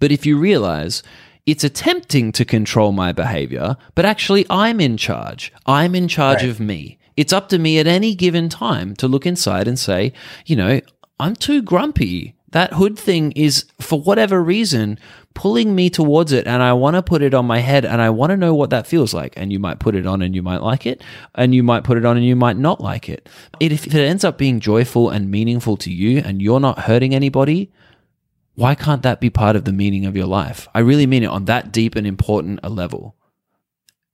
But if you realize it's attempting to control my behavior, but actually I'm in charge. I'm in charge Right. of me. It's up to me at any given time to look inside and say, you know, I'm too grumpy. That hood thing is, for whatever reason, pulling me towards it, and I want to put it on my head, and I want to know what that feels like. And you might put it on and you might like it, and you might put it on and you might not like it. It- If it ends up being joyful and meaningful to you, and you're not hurting anybody, why can't that be part of the meaning of your life? I really mean it on that deep and important a level.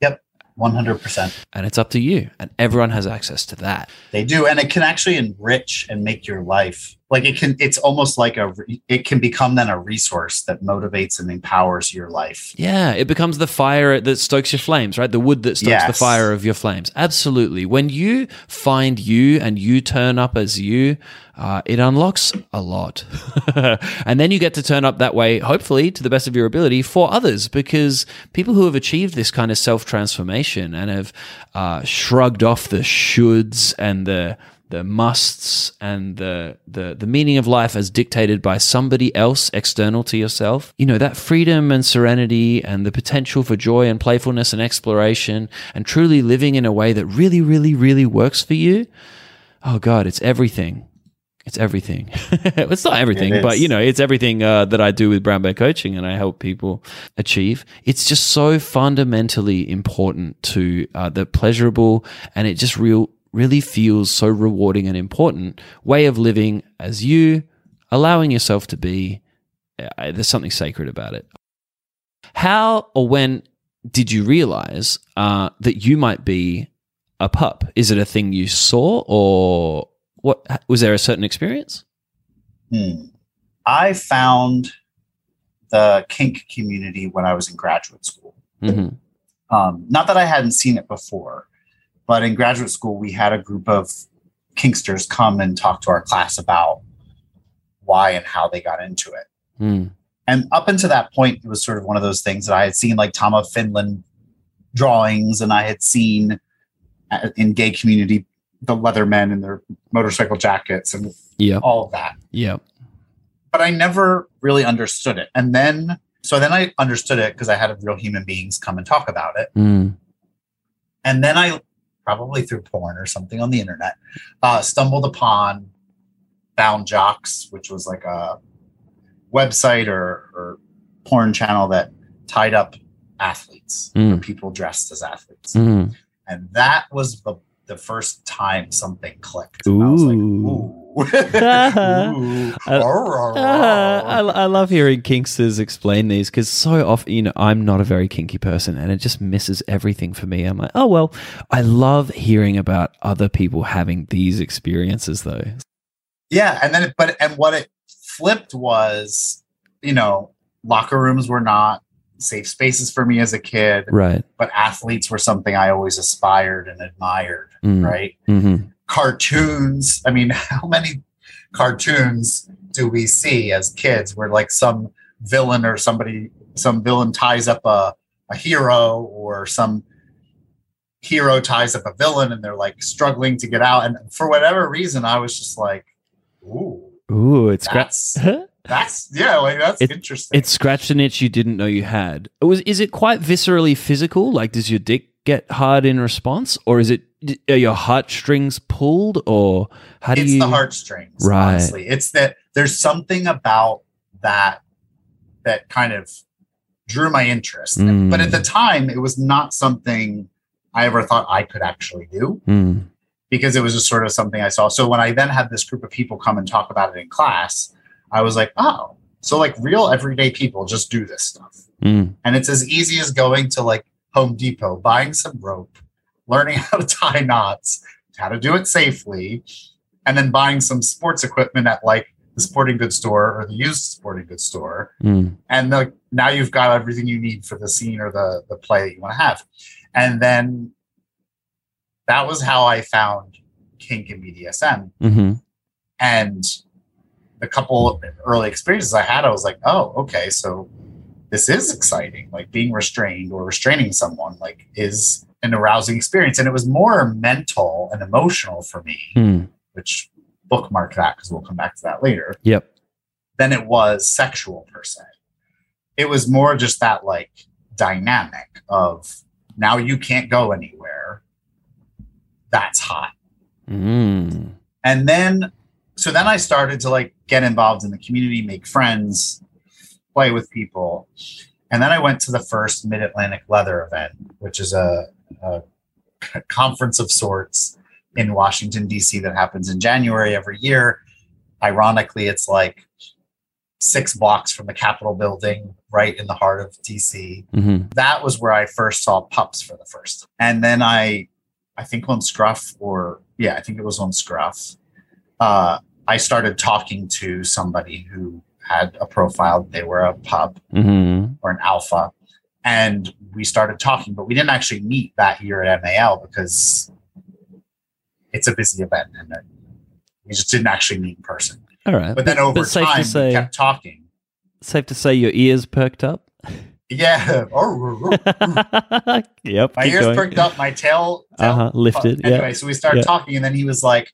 yep 100% And it's up to you. And everyone has access to that. they do and it can actually enrich and make your life like it can it's almost like a it can become then a resource that motivates and empowers your life Yeah, it becomes the fire that stokes your flames, right? The wood that stokes the fire of your flames. Absolutely. When you find you and you turn up as you, uh, it unlocks a lot. and then you get to turn up that way, hopefully, to the best of your ability for others, because people who have achieved this kind of self transformation and have uh, shrugged off the shoulds and the the musts and the, the the meaning of life as dictated by somebody else external to yourself you know that freedom and serenity and the potential for joy and playfulness and exploration and truly living in a way that really really really works for you oh god it's everything it's everything. it's not everything, It but you know, it's everything uh, that I do with Brown Bear Coaching and I help people achieve. It's just so fundamentally important to uh, the pleasurable and it just real really feels so rewarding and important way of living as you, allowing yourself to be. Uh, there's something sacred about it. How or when did you realize uh, that you might be a pup? Is it a thing you saw, or what? Was there a certain experience? Hmm. I found the kink community when I was in graduate school. hmm Um, not that I hadn't seen it before, but in graduate school, we had a group of kinksters come and talk to our class about why and how they got into it. Mm. And up until that point, it was sort of one of those things that I had seen like Tom of Finland drawings, and I had seen uh, in gay community the leather men in their motorcycle jackets and Yeah, all of that. yeah, But I never really understood it. And then, so then I understood it because I had real human beings come and talk about it. mm. And then I, probably through porn or something on the internet, uh, stumbled upon Bound Jocks, which was like a website or, or porn channel that tied up athletes, Mm. or people dressed as athletes. Mm. And that was the, the first time something clicked. Was like, Ooh. ooh. Ooh. Ah, I, I love hearing kinksters explain these because so often, you know, I'm not a very kinky person and it just misses everything for me. I'm like, oh, well, I love hearing about other people having these experiences though. Yeah, and then it, but and what it flipped was, you know, locker rooms were not safe spaces for me as a kid, Right. but athletes were something I always aspired and admired, Mm. right? Mm-hmm. Cartoons, I mean, how many cartoons do we see as kids where like some villain or somebody some villain ties up a, a hero or some hero ties up a villain and they're like struggling to get out and for whatever reason I was just like, ooh, Ooh, it's gra- that's that's yeah, like that's It- interesting. It scratched an itch you didn't know you had. It was is it quite viscerally physical? Like, does your dick get hard in response, or is it are your heartstrings pulled, or how do it's you? the heartstrings, Right. honestly. It's that there's something about that that kind of drew my interest. Mm. But at the time, it was not something I ever thought I could actually do Mm, because it was just sort of something I saw. So when I then had this group of people come and talk about it in class, I was like, oh, so like real everyday people just do this stuff. mm, And it's as easy as going to like Home Depot, buying some rope, learning how to tie knots, how to do it safely, and then buying some sports equipment at like the sporting goods store or the used sporting goods store. mm, And the, now you've got everything you need for the scene or the, the play that you want to have. And then that was how I found kink and BDSM. hmm And the couple of early experiences I had, I was like, oh, okay, so this is exciting. Like being restrained or restraining someone, like, is an arousing experience. And it was more mental and emotional for me, mm. which bookmark that because we'll come back to that later, Yep. than it was sexual per se. It was more just that like dynamic of now you can't go anywhere. That's hot. Mm. and then so then i started to like get involved in the community make friends play with people and then i went to the first mid-atlantic leather event which is a, a conference of sorts in washington d.c that happens in january every year ironically it's like six blocks from the capitol building right in the heart of dc hmm that was where I first saw pups for the first. time. And then I, I think on Scruff or yeah, I think it was on Scruff. Uh, I started talking to somebody who had a profile. They were a pup hmm or an alpha, and we started talking. But we didn't actually meet that year at MAL because it's a busy event, and we just didn't actually meet in person. All right. But then over but time, we say- kept talking. Safe to say your ears perked up. Yeah. yep. my ears going. perked up, my tail, tail Uh huh. Lifted. Anyway, yeah. so we started Yeah. talking, and then he was like,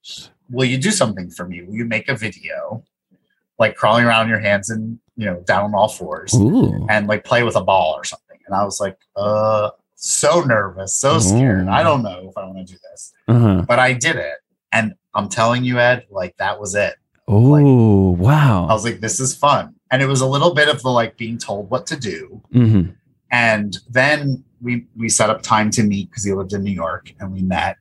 "Will you do something for me? Will you make a video, like crawling around on your hands and you know down on all fours, Ooh. and like play with a ball or something?" And I was like, "Uh, so nervous, so scared. Ooh. I don't know if I want to do this." Uh huh. But I did it, and I'm telling you, Ed, like that was it. Oh, wow. I was like, this is fun. And it was a little bit of the like being told what to do. Mm-hmm. And then we we set up time to meet because he lived in New York and we met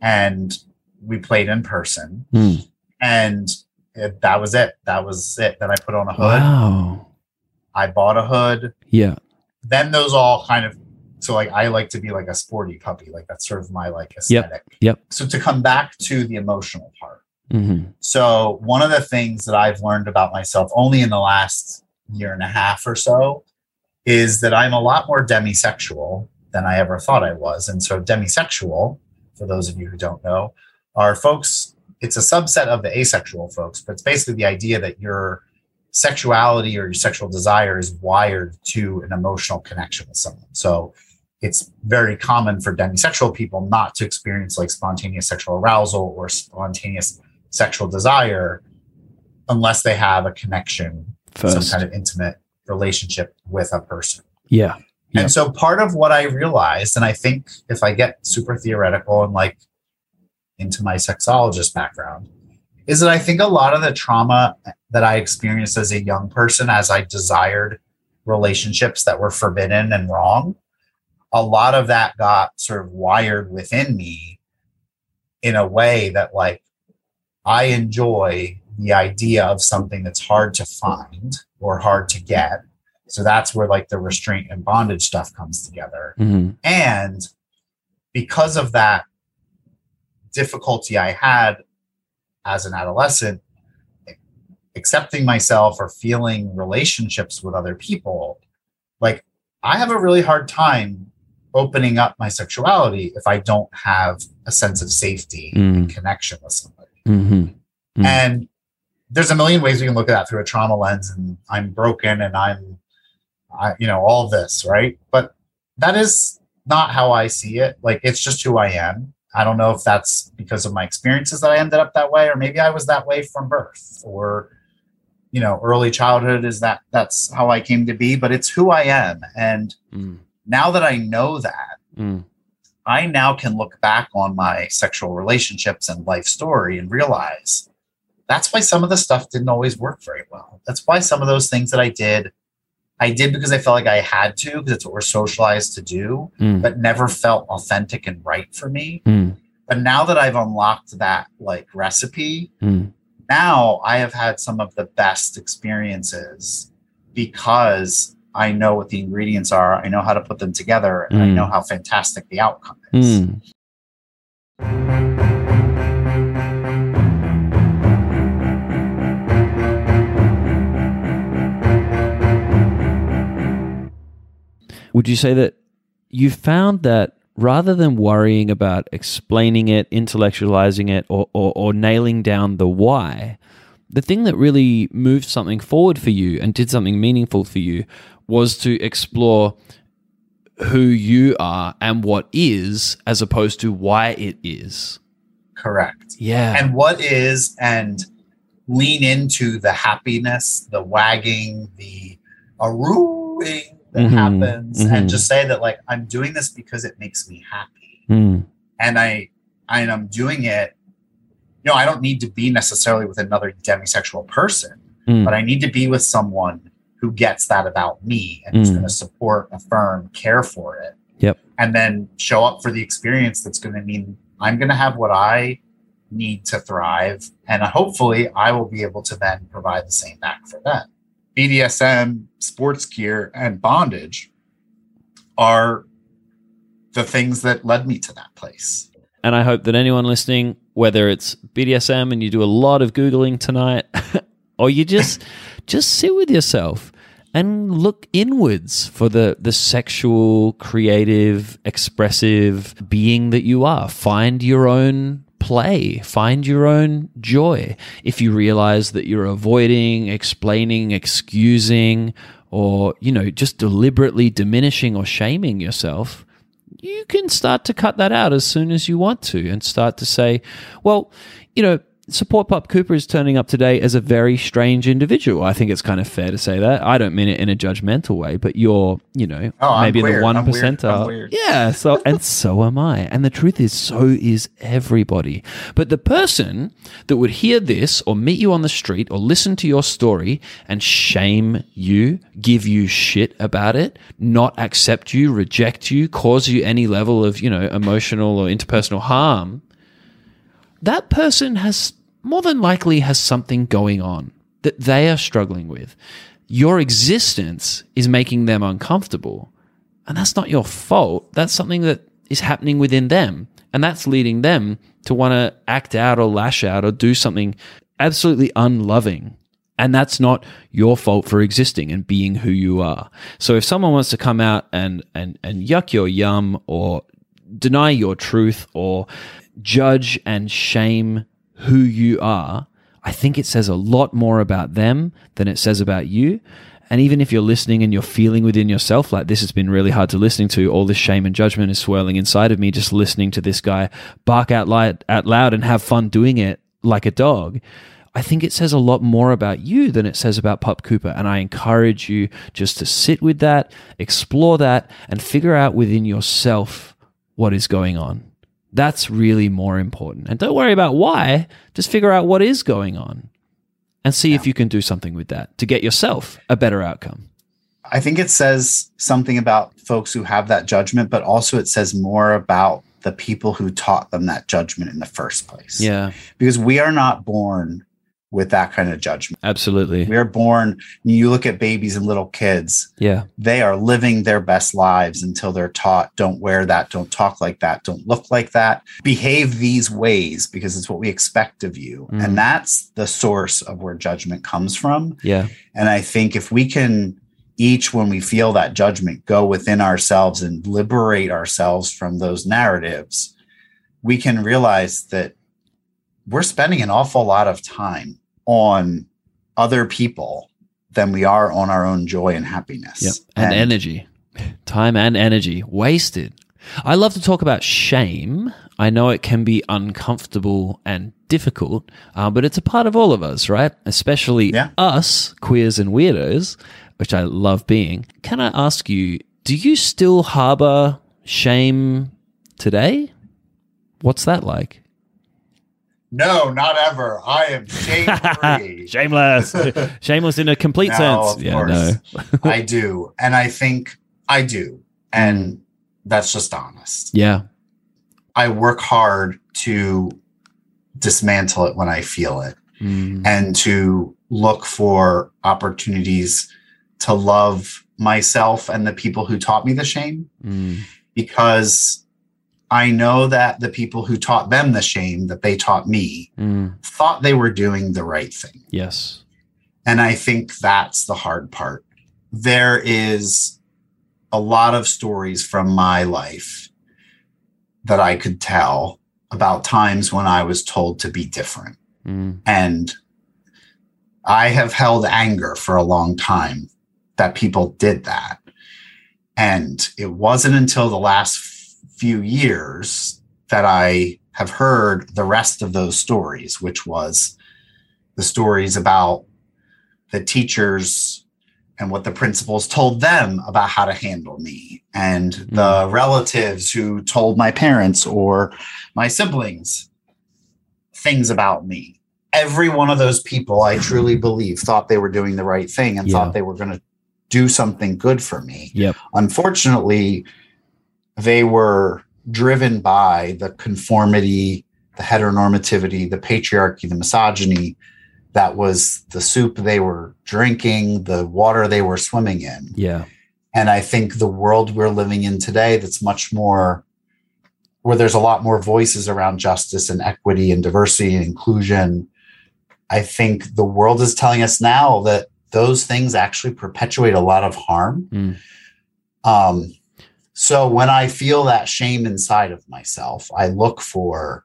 and we played in person. Mm. And it, that was it. That was it. Then I put on a hood. Wow. I bought a hood. Yeah. Then those all kind of so like I like to be like a sporty puppy. Like that's sort of my like aesthetic. Yep. yep. So to come back to the emotional part. Mm-hmm. So one of the things that I've learned about myself only in the last year and a half or so is that I'm a lot more demisexual than I ever thought I was. And so demisexual, for those of you who don't know, are folks, it's a subset of the asexual folks, but it's basically the idea that your sexuality or your sexual desire is wired to an emotional connection with someone. So it's very common for demisexual people not to experience like spontaneous sexual arousal or spontaneous sexual desire unless they have a connection, First. some kind of intimate relationship with a person. Yeah. Yep. And so part of what I realized, and I think if I get super theoretical and like into my sexologist background, is that I think a lot of the trauma that I experienced as a young person, as I desired relationships that were forbidden and wrong, a lot of that got sort of wired within me in a way that like I enjoy the idea of something that's hard to find or hard to get. So that's where like the restraint and bondage stuff comes together. Mm-hmm. And because of that difficulty I had as an adolescent, accepting myself or feeling relationships with other people, like I have a really hard time opening up my sexuality if I don't have a sense of safety Mm. and connection with somebody. Mm-hmm. Mm. And there's a million ways we can look at that through a trauma lens and I'm broken and I'm I, you know, all this, right? But that is not how I see it. Like it's just who I am. I don't know if that's because of my experiences that I ended up that way, or maybe I was that way from birth, or you know, early childhood is that that's how I came to be, but it's who I am. And Mm. now that I know that, Mm. I now can look back on my sexual relationships and life story and realize that's why some of the stuff didn't always work very well. That's why some of those things that I did, I did because I felt like I had to, because it's what we're socialized to do, Mm. but never felt authentic and right for me. Mm. But now that I've unlocked that like recipe, Mm. now I have had some of the best experiences because I know what the ingredients are, I know how to put them together, and I Mm. know how fantastic the outcome is. Would you say that you found that rather than worrying about explaining it, intellectualizing it, or, or, or nailing down the why, the thing that really moved something forward for you and did something meaningful for you was to explore who you are and what is as opposed to why it is. Correct. Yeah. And what is, and lean into the happiness, the wagging, the arooing that Mhm, happens, mhm. and just say that, like, I'm doing this because it makes me happy. Mm, and I and I'm doing it. You know, I don't need to be necessarily with another demisexual person, mm, but I need to be with someone who gets that about me and is Mm. going to support, affirm, care for it. Yep. And then show up for the experience that's going to mean I'm going to have what I need to thrive, and hopefully I will be able to then provide the same back for them. BDSM, sports gear, and bondage are the things that led me to that place. And I hope that anyone listening, whether it's BDSM and you do a lot of Googling tonight, or you just just sit with yourself and look inwards for the, the sexual, creative, expressive being that you are. Find your own play, find your own joy. If you realize that you're avoiding, explaining, excusing, or, you know, just deliberately diminishing or shaming yourself, you can start to cut that out as soon as you want to and start to say, well, you know, Support Pup Cooper is turning up today as a very strange individual. I think it's kind of fair to say that. I don't mean it in a judgmental way, but you're, you know, Oh, maybe the one I'm weird. I'm percentile. weird. Yeah, so and so am I. And the truth is, so is everybody. But the person that would hear this or meet you on the street or listen to your story and shame you, give you shit about it, not accept you, reject you, cause you any level of, you know, emotional or interpersonal harm, that person has more than likely has something going on that they are struggling with. Your existence is making them uncomfortable. And that's not your fault. That's something that is happening within them. And that's leading them to want to act out or lash out or do something absolutely unloving. And that's not your fault for existing and being who you are. So if someone wants to come out and, and, and yuck your yum or deny your truth or judge and shame who you are, I think it says a lot more about them than it says about you. And even if you're listening and you're feeling within yourself like this has been really hard to listening to, all this shame and judgment is swirling inside of me just listening to this guy bark out loud, out loud and have fun doing it like a dog. I think it says a lot more about you than it says about Pup Cooper. And I encourage you just to sit with that, explore that, and figure out within yourself what is going on. That's really more important. And don't worry about why, just figure out what is going on and see if you can do something with that to get yourself a better outcome. I think it says something about folks who have that judgment, but also it says more about the people who taught them that judgment in the first place. Yeah, Because we are not born with that kind of judgment. absolutely. We are born, you look at babies and little kids, Yeah, they are living their best lives until they're taught don't wear that, don't talk like that, don't look like that, behave these ways because it's what we expect of you. Mm. And that's the source of where judgment comes from. yeah, And I think if we can each, when we feel that judgment, go within ourselves and liberate ourselves from those narratives, we can realize that we're spending an awful lot of time on other people than we are on our own joy and happiness. yep. And, energy, time and energy wasted. I love to talk about shame. I know it can be uncomfortable and difficult, uh, but it's a part of all of us, right? Especially Yeah. us, queers and weirdos, which I love being. Can I ask you, do you still harbor shame today? What's that like? No, not ever. I am shame free. Shameless. Shameless in a complete No, sense. of Yeah, course. no. I do. And I think I do. And that's just honest. Yeah. I work hard to dismantle it when I feel it Mm. and to look for opportunities to love myself and the people who taught me the shame Mm. because I know that the people who taught them the shame that they taught me Mm. thought they were doing the right thing. Yes. And I think that's the hard part. There is a lot of stories from my life that I could tell about times when I was told to be different. Mm. And I have held anger for a long time that people did that. And it wasn't until the last few years that I have heard the rest of those stories, which was the stories about the teachers and what the principals told them about how to handle me, and hmm. the relatives who told my parents or my siblings things about me. Every one of those people, I truly believe, thought they were doing the right thing and Yeah. thought they were going to do something good for me. Yep. Unfortunately, they were driven by the conformity, the heteronormativity, the patriarchy, the misogyny that was the soup they were drinking, the water they were swimming in. Yeah. And I think the world we're living in today, that's much more where there's a lot more voices around justice and equity and diversity and inclusion. I think the world is telling us now that those things actually perpetuate a lot of harm. Mm. Um, so when I feel that shame inside of myself, I look for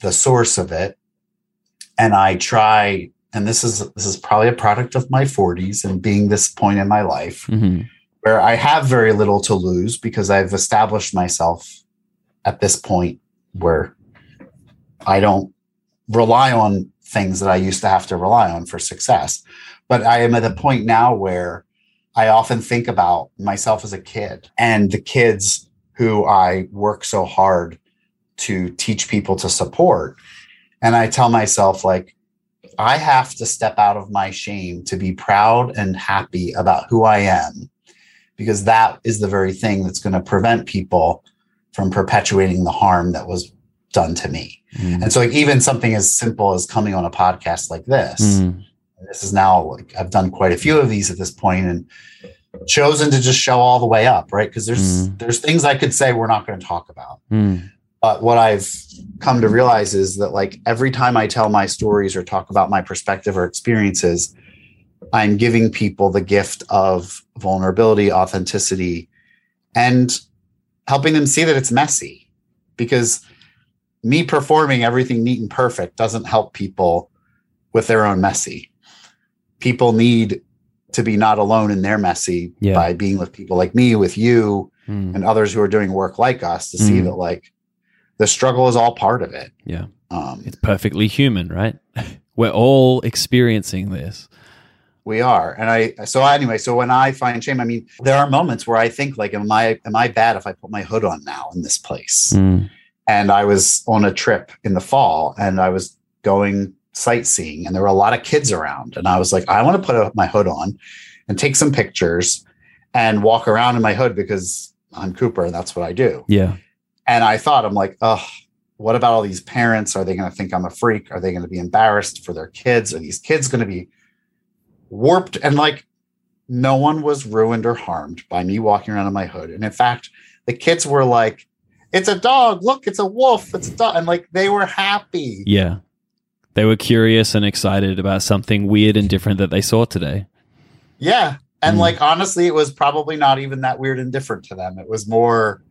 the source of it and I try and this is this is probably a product of my 40s and being this point in my life hmm where I have very little to lose because I've established myself at this point where I don't rely on things that I used to have to rely on for success. But I am at a point now where I often think about myself as a kid and the kids who I work so hard to teach people to support. And I tell myself, like, I have to step out of my shame to be proud and happy about who I am, because that is the very thing that's going to prevent people from perpetuating the harm that was done to me. Mm. And so, like, even something as simple as coming on a podcast like this, mm. This is now like I've done quite a few of these at this point and chosen to just show all the way up, right? Because there's mm. there's things I could say we're not going to talk about. Mm. But what I've come to realize is that like every time I tell my stories or talk about my perspective or experiences, I'm giving people the gift of vulnerability, authenticity, and helping them see that it's messy. Because me performing everything neat and perfect doesn't help people with their own messy. People need to be not alone in their messy yeah. by being with people like me, with you, mm. and others who are doing work like us to mm. see hmm. that like the struggle is all part of it. Yeah. Um, it's perfectly human, right? We're all experiencing this. We are. And I so anyway, so when I find shame, I mean, there are moments where I think like, am I am I bad if I put my hood on now in this place? Mm. And I was on a trip in the fall and I was going sightseeing and there were a lot of kids around. And I was like, I want to put a, my hood on and take some pictures and walk around in my hood because I'm Cooper and that's what I do. Yeah. And I thought, I'm like, oh, what about all these parents? Are they going to think I'm a freak? Are they going to be embarrassed for their kids? Are these kids going to be warped? And like, no one was ruined or harmed by me walking around in my hood. And in fact, the kids were like, it's a dog. Look, it's a wolf. It's a dog. And like, they were happy. Yeah. They were curious and excited about something weird and different that they saw today. Yeah. And mm. like honestly, it was probably not even that weird and different to them. It was more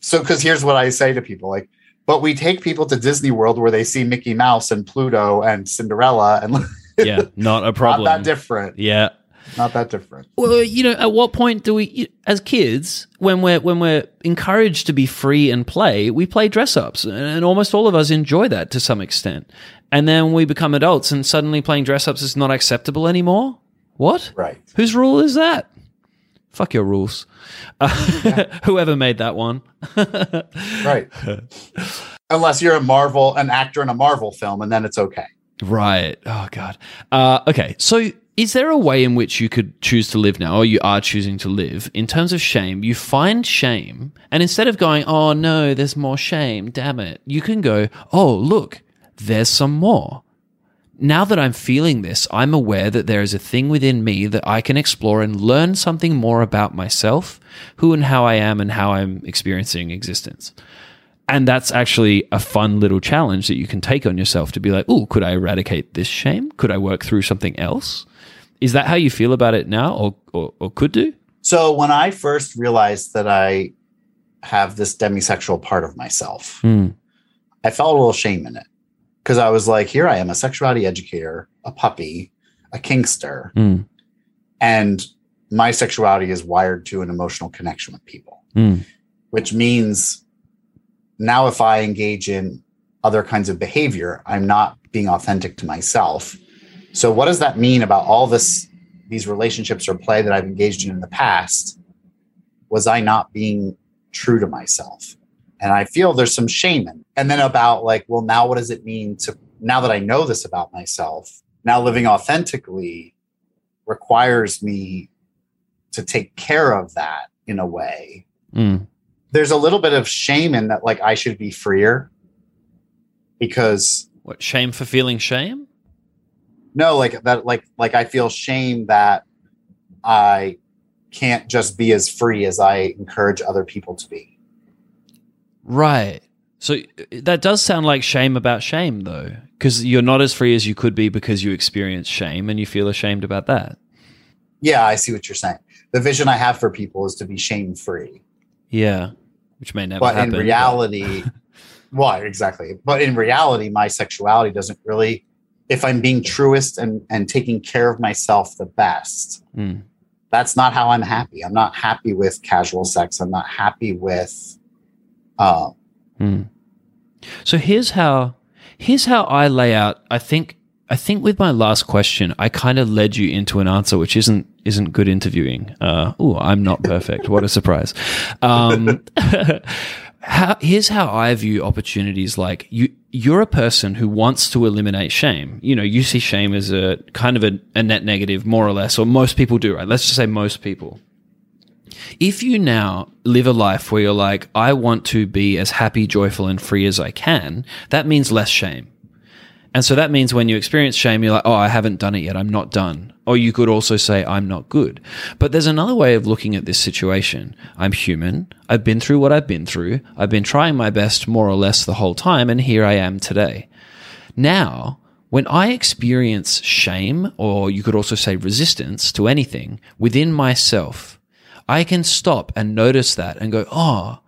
so because here's what I say to people like, but we take people to Disney World where they see Mickey Mouse and Pluto and Cinderella and yeah, not a problem. Not that different. Yeah, not that different. Well, you know, at what point do we, as kids, when we're when we're encouraged to be free and play, we play dress ups, and almost all of us enjoy that to some extent. And then we become adults, and suddenly playing dress ups is not acceptable anymore. What? Right. Whose rule is that? Fuck your rules. Uh, yeah. whoever made that one. right. Unless you're a Marvel, an actor in a Marvel film, and then it's okay. Right. Oh God. Uh, okay. So, is there a way in which you could choose to live now, or you are choosing to live in terms of shame? You find shame, and instead of going, "Oh no, there's more shame," damn it, you can go, "Oh look, there's some more." Now that I'm feeling this, I'm aware that there is a thing within me that I can explore and learn something more about myself, who and how I am, and how I'm experiencing existence. And that's actually a fun little challenge that you can take on yourself to be like, oh, could I eradicate this shame? Could I work through something else? Is that how you feel about it now or, or, or could do? So when I first realized that I have this demisexual part of myself, mm. I felt a little shame in it because I was like, here I am, a sexuality educator, a puppy, a kinkster, mm. and my sexuality is wired to an emotional connection with people, mm. which means now if I engage in other kinds of behavior, I'm not being authentic to myself. So what does that mean about all this these relationships or play that I've engaged in in the past? Was I not being true to myself? And I feel there's some shame in. And then about like, well, now what does it mean to now that I know this about myself? Now living authentically requires me to take care of that in a way. Mm. There's a little bit of shame in that, like I should be freer because what shame for feeling shame? No, like that, like like I feel shame that I can't just be as free as I encourage other people to be. Right. So that does sound like shame about shame, though, because you're not as free as you could be because you experience shame and you feel ashamed about that. Yeah, I see what you're saying. The vision I have for people is to be shame free. Yeah, which may never be. but happen. in reality, but... well, exactly. But in reality, my sexuality doesn't really. If I'm being truest and and taking care of myself the best, mm. that's not how I'm happy. I'm not happy with casual sex. I'm not happy with Mm. So here's how Here's how I lay out. I think I think with my last question, I kind of led you into an answer which isn't isn't good interviewing. Uh, oh, I'm not perfect. what a surprise. Um, how, here's how I view opportunities. Like you, you're a person who wants to eliminate shame. You know, you see shame as a kind of a, a net negative, more or less, or most people do. Right? Let's just say most people. If you now live a life where you're like, I want to be as happy, joyful, and free as I can, that means less shame. And so that means when you experience shame, you're like, oh, I haven't done it yet. I'm not done. Or you could also say, I'm not good. But there's another way of looking at this situation. I'm human. I've been through what I've been through. I've been trying my best more or less the whole time. And here I am today. Now, when I experience shame, or you could also say resistance to anything within myself, I can stop and notice that and go, oh,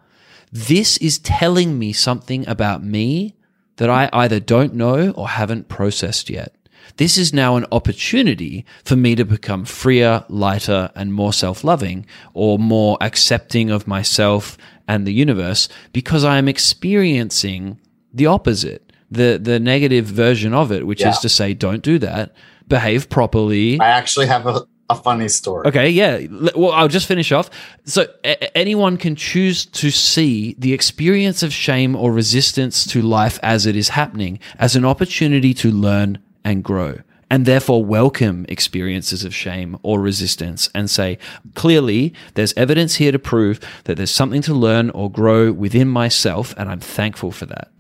this is telling me something about me that I either don't know or haven't processed yet. This is now an opportunity for me to become freer, lighter, and more self loving or more accepting of myself and the universe because I am experiencing the opposite, the, the negative version of it, which yeah. is to say, don't do that, behave properly. I actually have a, a funny story. Okay, yeah. Well, I'll just finish off. So, a- anyone can choose to see the experience of shame or resistance to life as it is happening as an opportunity to learn and grow. And therefore, welcome experiences of shame or resistance and say, clearly, there's evidence here to prove that there's something to learn or grow within myself, and I'm thankful for that.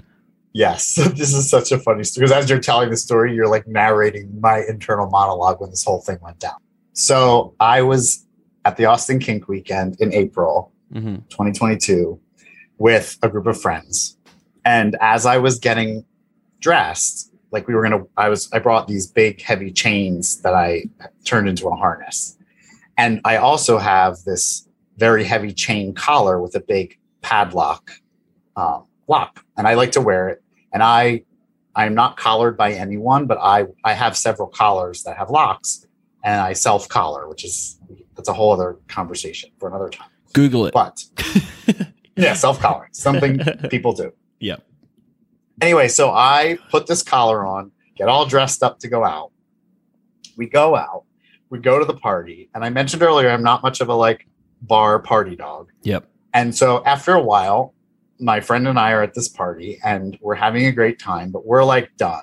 Yes, this is such a funny story because as you're telling the story, you're like narrating my internal monologue when this whole thing went down. So I was at the Austin Kink weekend in April mm-hmm. 2022 with a group of friends. And as I was getting dressed, like we were gonna, I was, I brought these big heavy chains that I turned into a harness. And I also have this very heavy chain collar with a big padlock um, lock. And I like to wear it. And I, I'm not collared by anyone, but I, I have several collars that have locks and I self collar, which is that's a whole other conversation for another time. Google it. But yeah, self collar, something people do. Yeah. Anyway, so I put this collar on, get all dressed up to go out. We go out, we go to the party, and I mentioned earlier I'm not much of a like bar party dog. Yep. And so after a while, my friend and I are at this party and we're having a great time, but we're like done.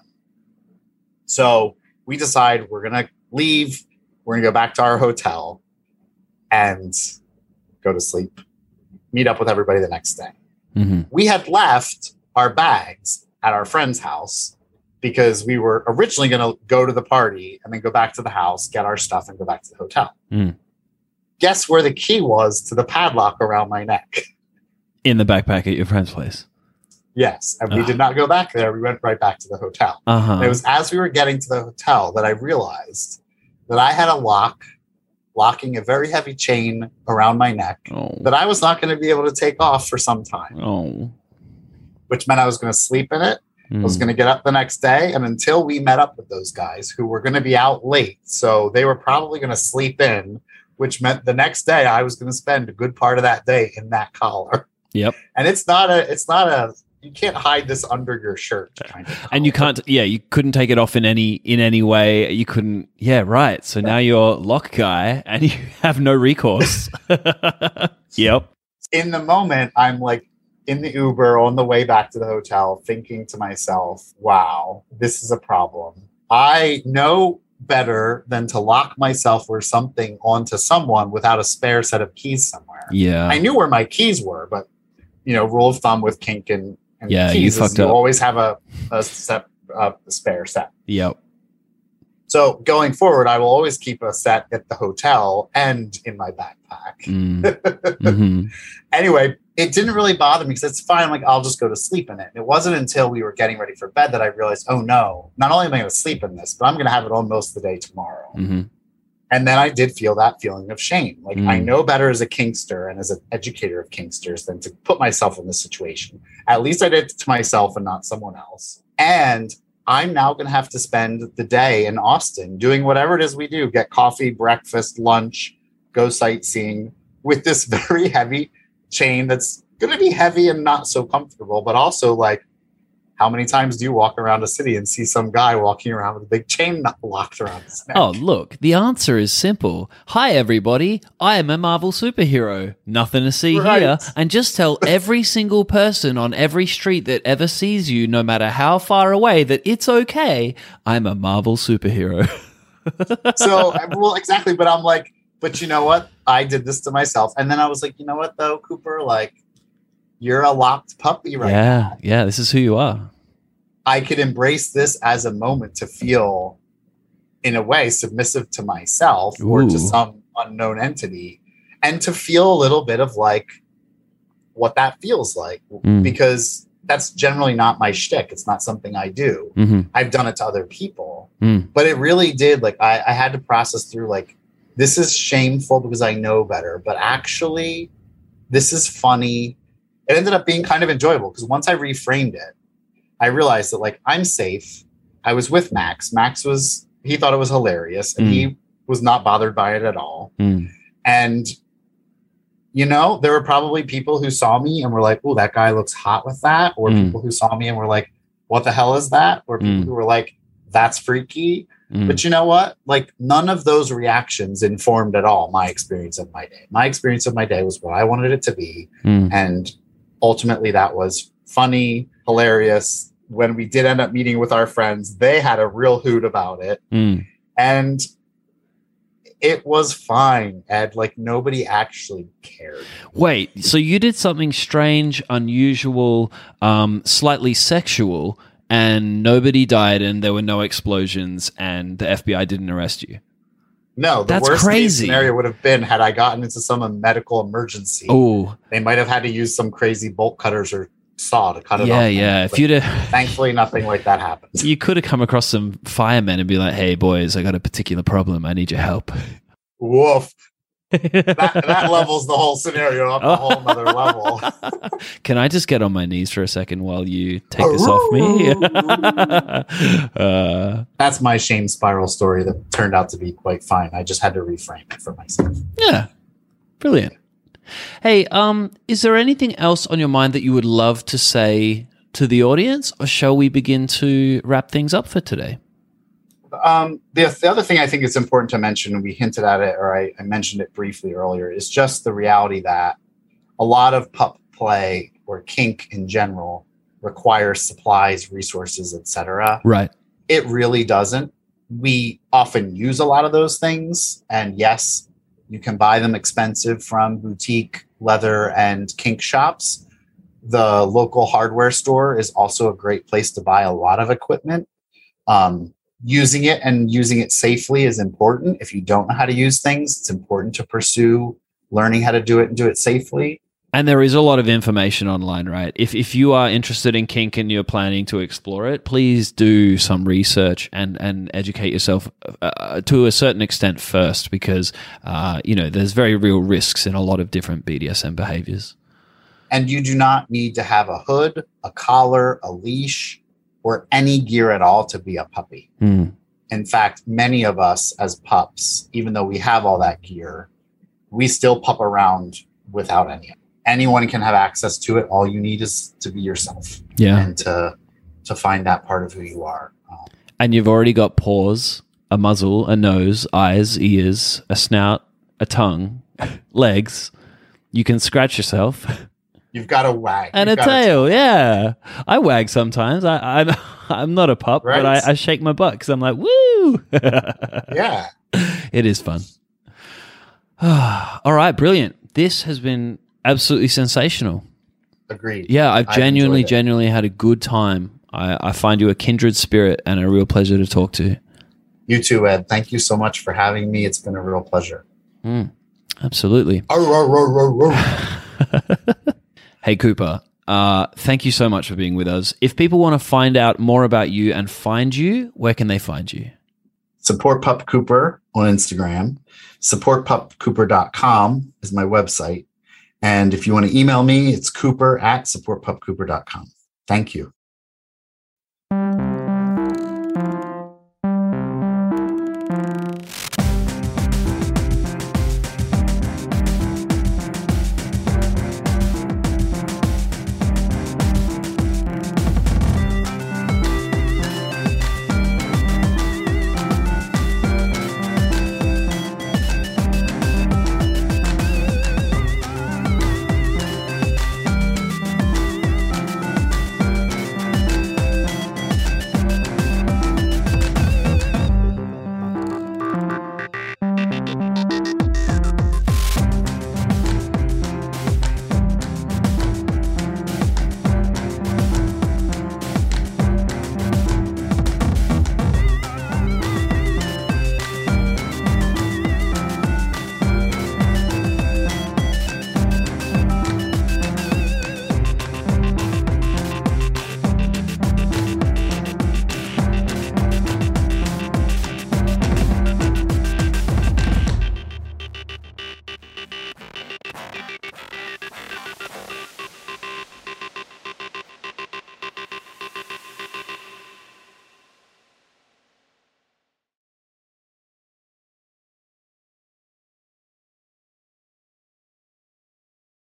So we decide we're gonna leave we're going to go back to our hotel and go to sleep, meet up with everybody the next day. Mm-hmm. We had left our bags at our friend's house because we were originally going to go to the party and then go back to the house, get our stuff, and go back to the hotel. Mm. Guess where the key was to the padlock around my neck? In the backpack at your friend's place. Yes. And we uh. did not go back there. We went right back to the hotel. Uh-huh. it was as we were getting to the hotel that I realized that I had a lock locking a very heavy chain around my neck oh. that I was not going to be able to take off for some time. Oh. Which meant I was going to sleep in it. Mm. I was hmm. going to get up the next day. And until we met up with those guys who were going to be out late, so they were probably going to sleep in, which meant the next day I was going to spend a good part of that day in that collar. Yep. And it's not a it's not a you can't hide this under your shirt kind of. And you can't yeah you couldn't take it off in any in any way. You couldn't yeah right. So now you're lock guy and you have no recourse. Yep. In the moment i'm like in the uber on the way back to the hotel thinking to myself wow this is a problem. I know better than to lock myself or something onto someone without a spare set of keys somewhere. Yeah. I knew where my keys were but you know rule of thumb with kink and and yeah, you fucked you up. always have a, a set, a spare set. Yep. So going forward, I will always keep a set at the hotel and in my backpack. Mm. mm-hmm. Anyway, it didn't really bother me because it's fine. Like I'll just go to sleep in it. It wasn't until we were getting ready for bed that I realized, oh no, not only am I going to sleep in this, but I'm going to have it on most of the day tomorrow. Mm-hmm. And then I did feel that feeling of shame. Like mm. I know better as a Kinkster and as an educator of Kinksters than to put myself in this situation. At least I did it to myself and not someone else. And I'm now going to have to spend the day in Austin doing whatever it is we do get coffee, breakfast, lunch, go sightseeing with this very heavy chain that's going to be heavy and not so comfortable, but also like how many times do you walk around a city and see some guy walking around with a big chain locked around his neck? Oh, look, the answer is simple. Hi, everybody. I am a Marvel superhero. Nothing to see Right. here. And just tell every single person on every street that ever sees you, no matter how far away, that it's okay. I'm a Marvel superhero. so well exactly but i'm like but you know what i did this to myself and then i was like you know what though cooper like you're a locked puppy right yeah, now yeah, this is who you are. i could embrace this as a moment to feel in a way submissive to myself or to some unknown entity and to feel a little bit of like what that feels like Mm. because that's generally not my shtick. It's not something I do. hmm I've done it to other people, Mm. but it really did. Like I, I had to process through like this is shameful because I know better, but actually, this is funny. It ended up being kind of enjoyable because once I reframed it, I realized that like I'm safe. I was with Max. Max was he thought it was hilarious, and he was not bothered by it at all. Mm. And you know, there were probably people who saw me and were like, "Oh, that guy looks hot with that," or Mm. people who saw me and were like, "What the hell is that?" Or people Mm. who were like, "That's freaky." Mm. But you know what? Like none of those reactions informed at all my experience of my day. My experience of my day was what I wanted it to be, Mm. and ultimately that was funny, hilarious. When we did end up meeting with our friends, they had a real hoot about it Mm. and it was fine ed like nobody actually cared Wait, so you did something strange, unusual, um, slightly sexual, and nobody died, and there were no explosions, and the FBI didn't arrest you? No the That's worst crazy. scenario would have been had i gotten into some medical emergency Oh, they might have had to use some crazy bolt cutters or saw to cut it yeah, off yeah. But If you'd have, thankfully nothing like that happened you could have come across some firemen and be like, "Hey, boys, I got a particular problem. I need your help." woof that, that levels the whole scenario up a whole nother level Can I just get on my knees for a second while you take this off me? uh, that's my shame spiral story that turned out to be quite fine i just had to reframe it for myself yeah, brilliant. Hey, um, is there anything else on your mind that you would love to say to the audience, or shall we begin to wrap things up for today? Um, the, the other thing I think it's important to mention, we hinted at it, or I, I mentioned it briefly earlier, is just the reality that a lot of pup play or kink in general requires supplies, resources, etc. Right. It really doesn't. We often use a lot of those things, and yes, you can buy them expensive from boutique leather and kink shops. The local hardware store is also a great place to buy a lot of equipment. Um, using it and using it safely is important. If you don't know how to use things, it's important to pursue learning how to do it and do it safely. And there is a lot of information online, right? If if you are interested in kink and you're planning to explore it, please do some research and and educate yourself uh, to a certain extent first, because uh, you know there's very real risks in a lot of different BDSM behaviors. And you do not need to have a hood, a collar, a leash, or any gear at all to be a puppy. Mm. In fact, many of us as pups, even though we have all that gear, we still pup around without any. Anyone can have access to it. All you need is to be yourself Yeah, and to to find that part of who you are. Um, and you've already got paws, a muzzle, a nose, eyes, ears, a snout, a tongue, legs. You can scratch yourself. you've got a wag and a You've got tail. Yeah, I wag sometimes. I, I'm I'm not a pup, but I, I shake my butt because I'm like, woo. Yeah. it is fun. All right, brilliant. This has been absolutely sensational. Agreed. Yeah, I've I've genuinely, genuinely had a good time. I, I find you a kindred spirit and a real pleasure to talk to. You too, Ed. Thank you so much for having me. It's been a real pleasure. Hmm. Absolutely. Hey, Cooper. Uh, thank you so much for being with us. If people want to find out more about you and find you, where can they find you? Support Pup Cooper on Instagram. Supportpupcooper.com is my website. And if you want to email me, it's cooper at supportpupcooper.com. Thank you.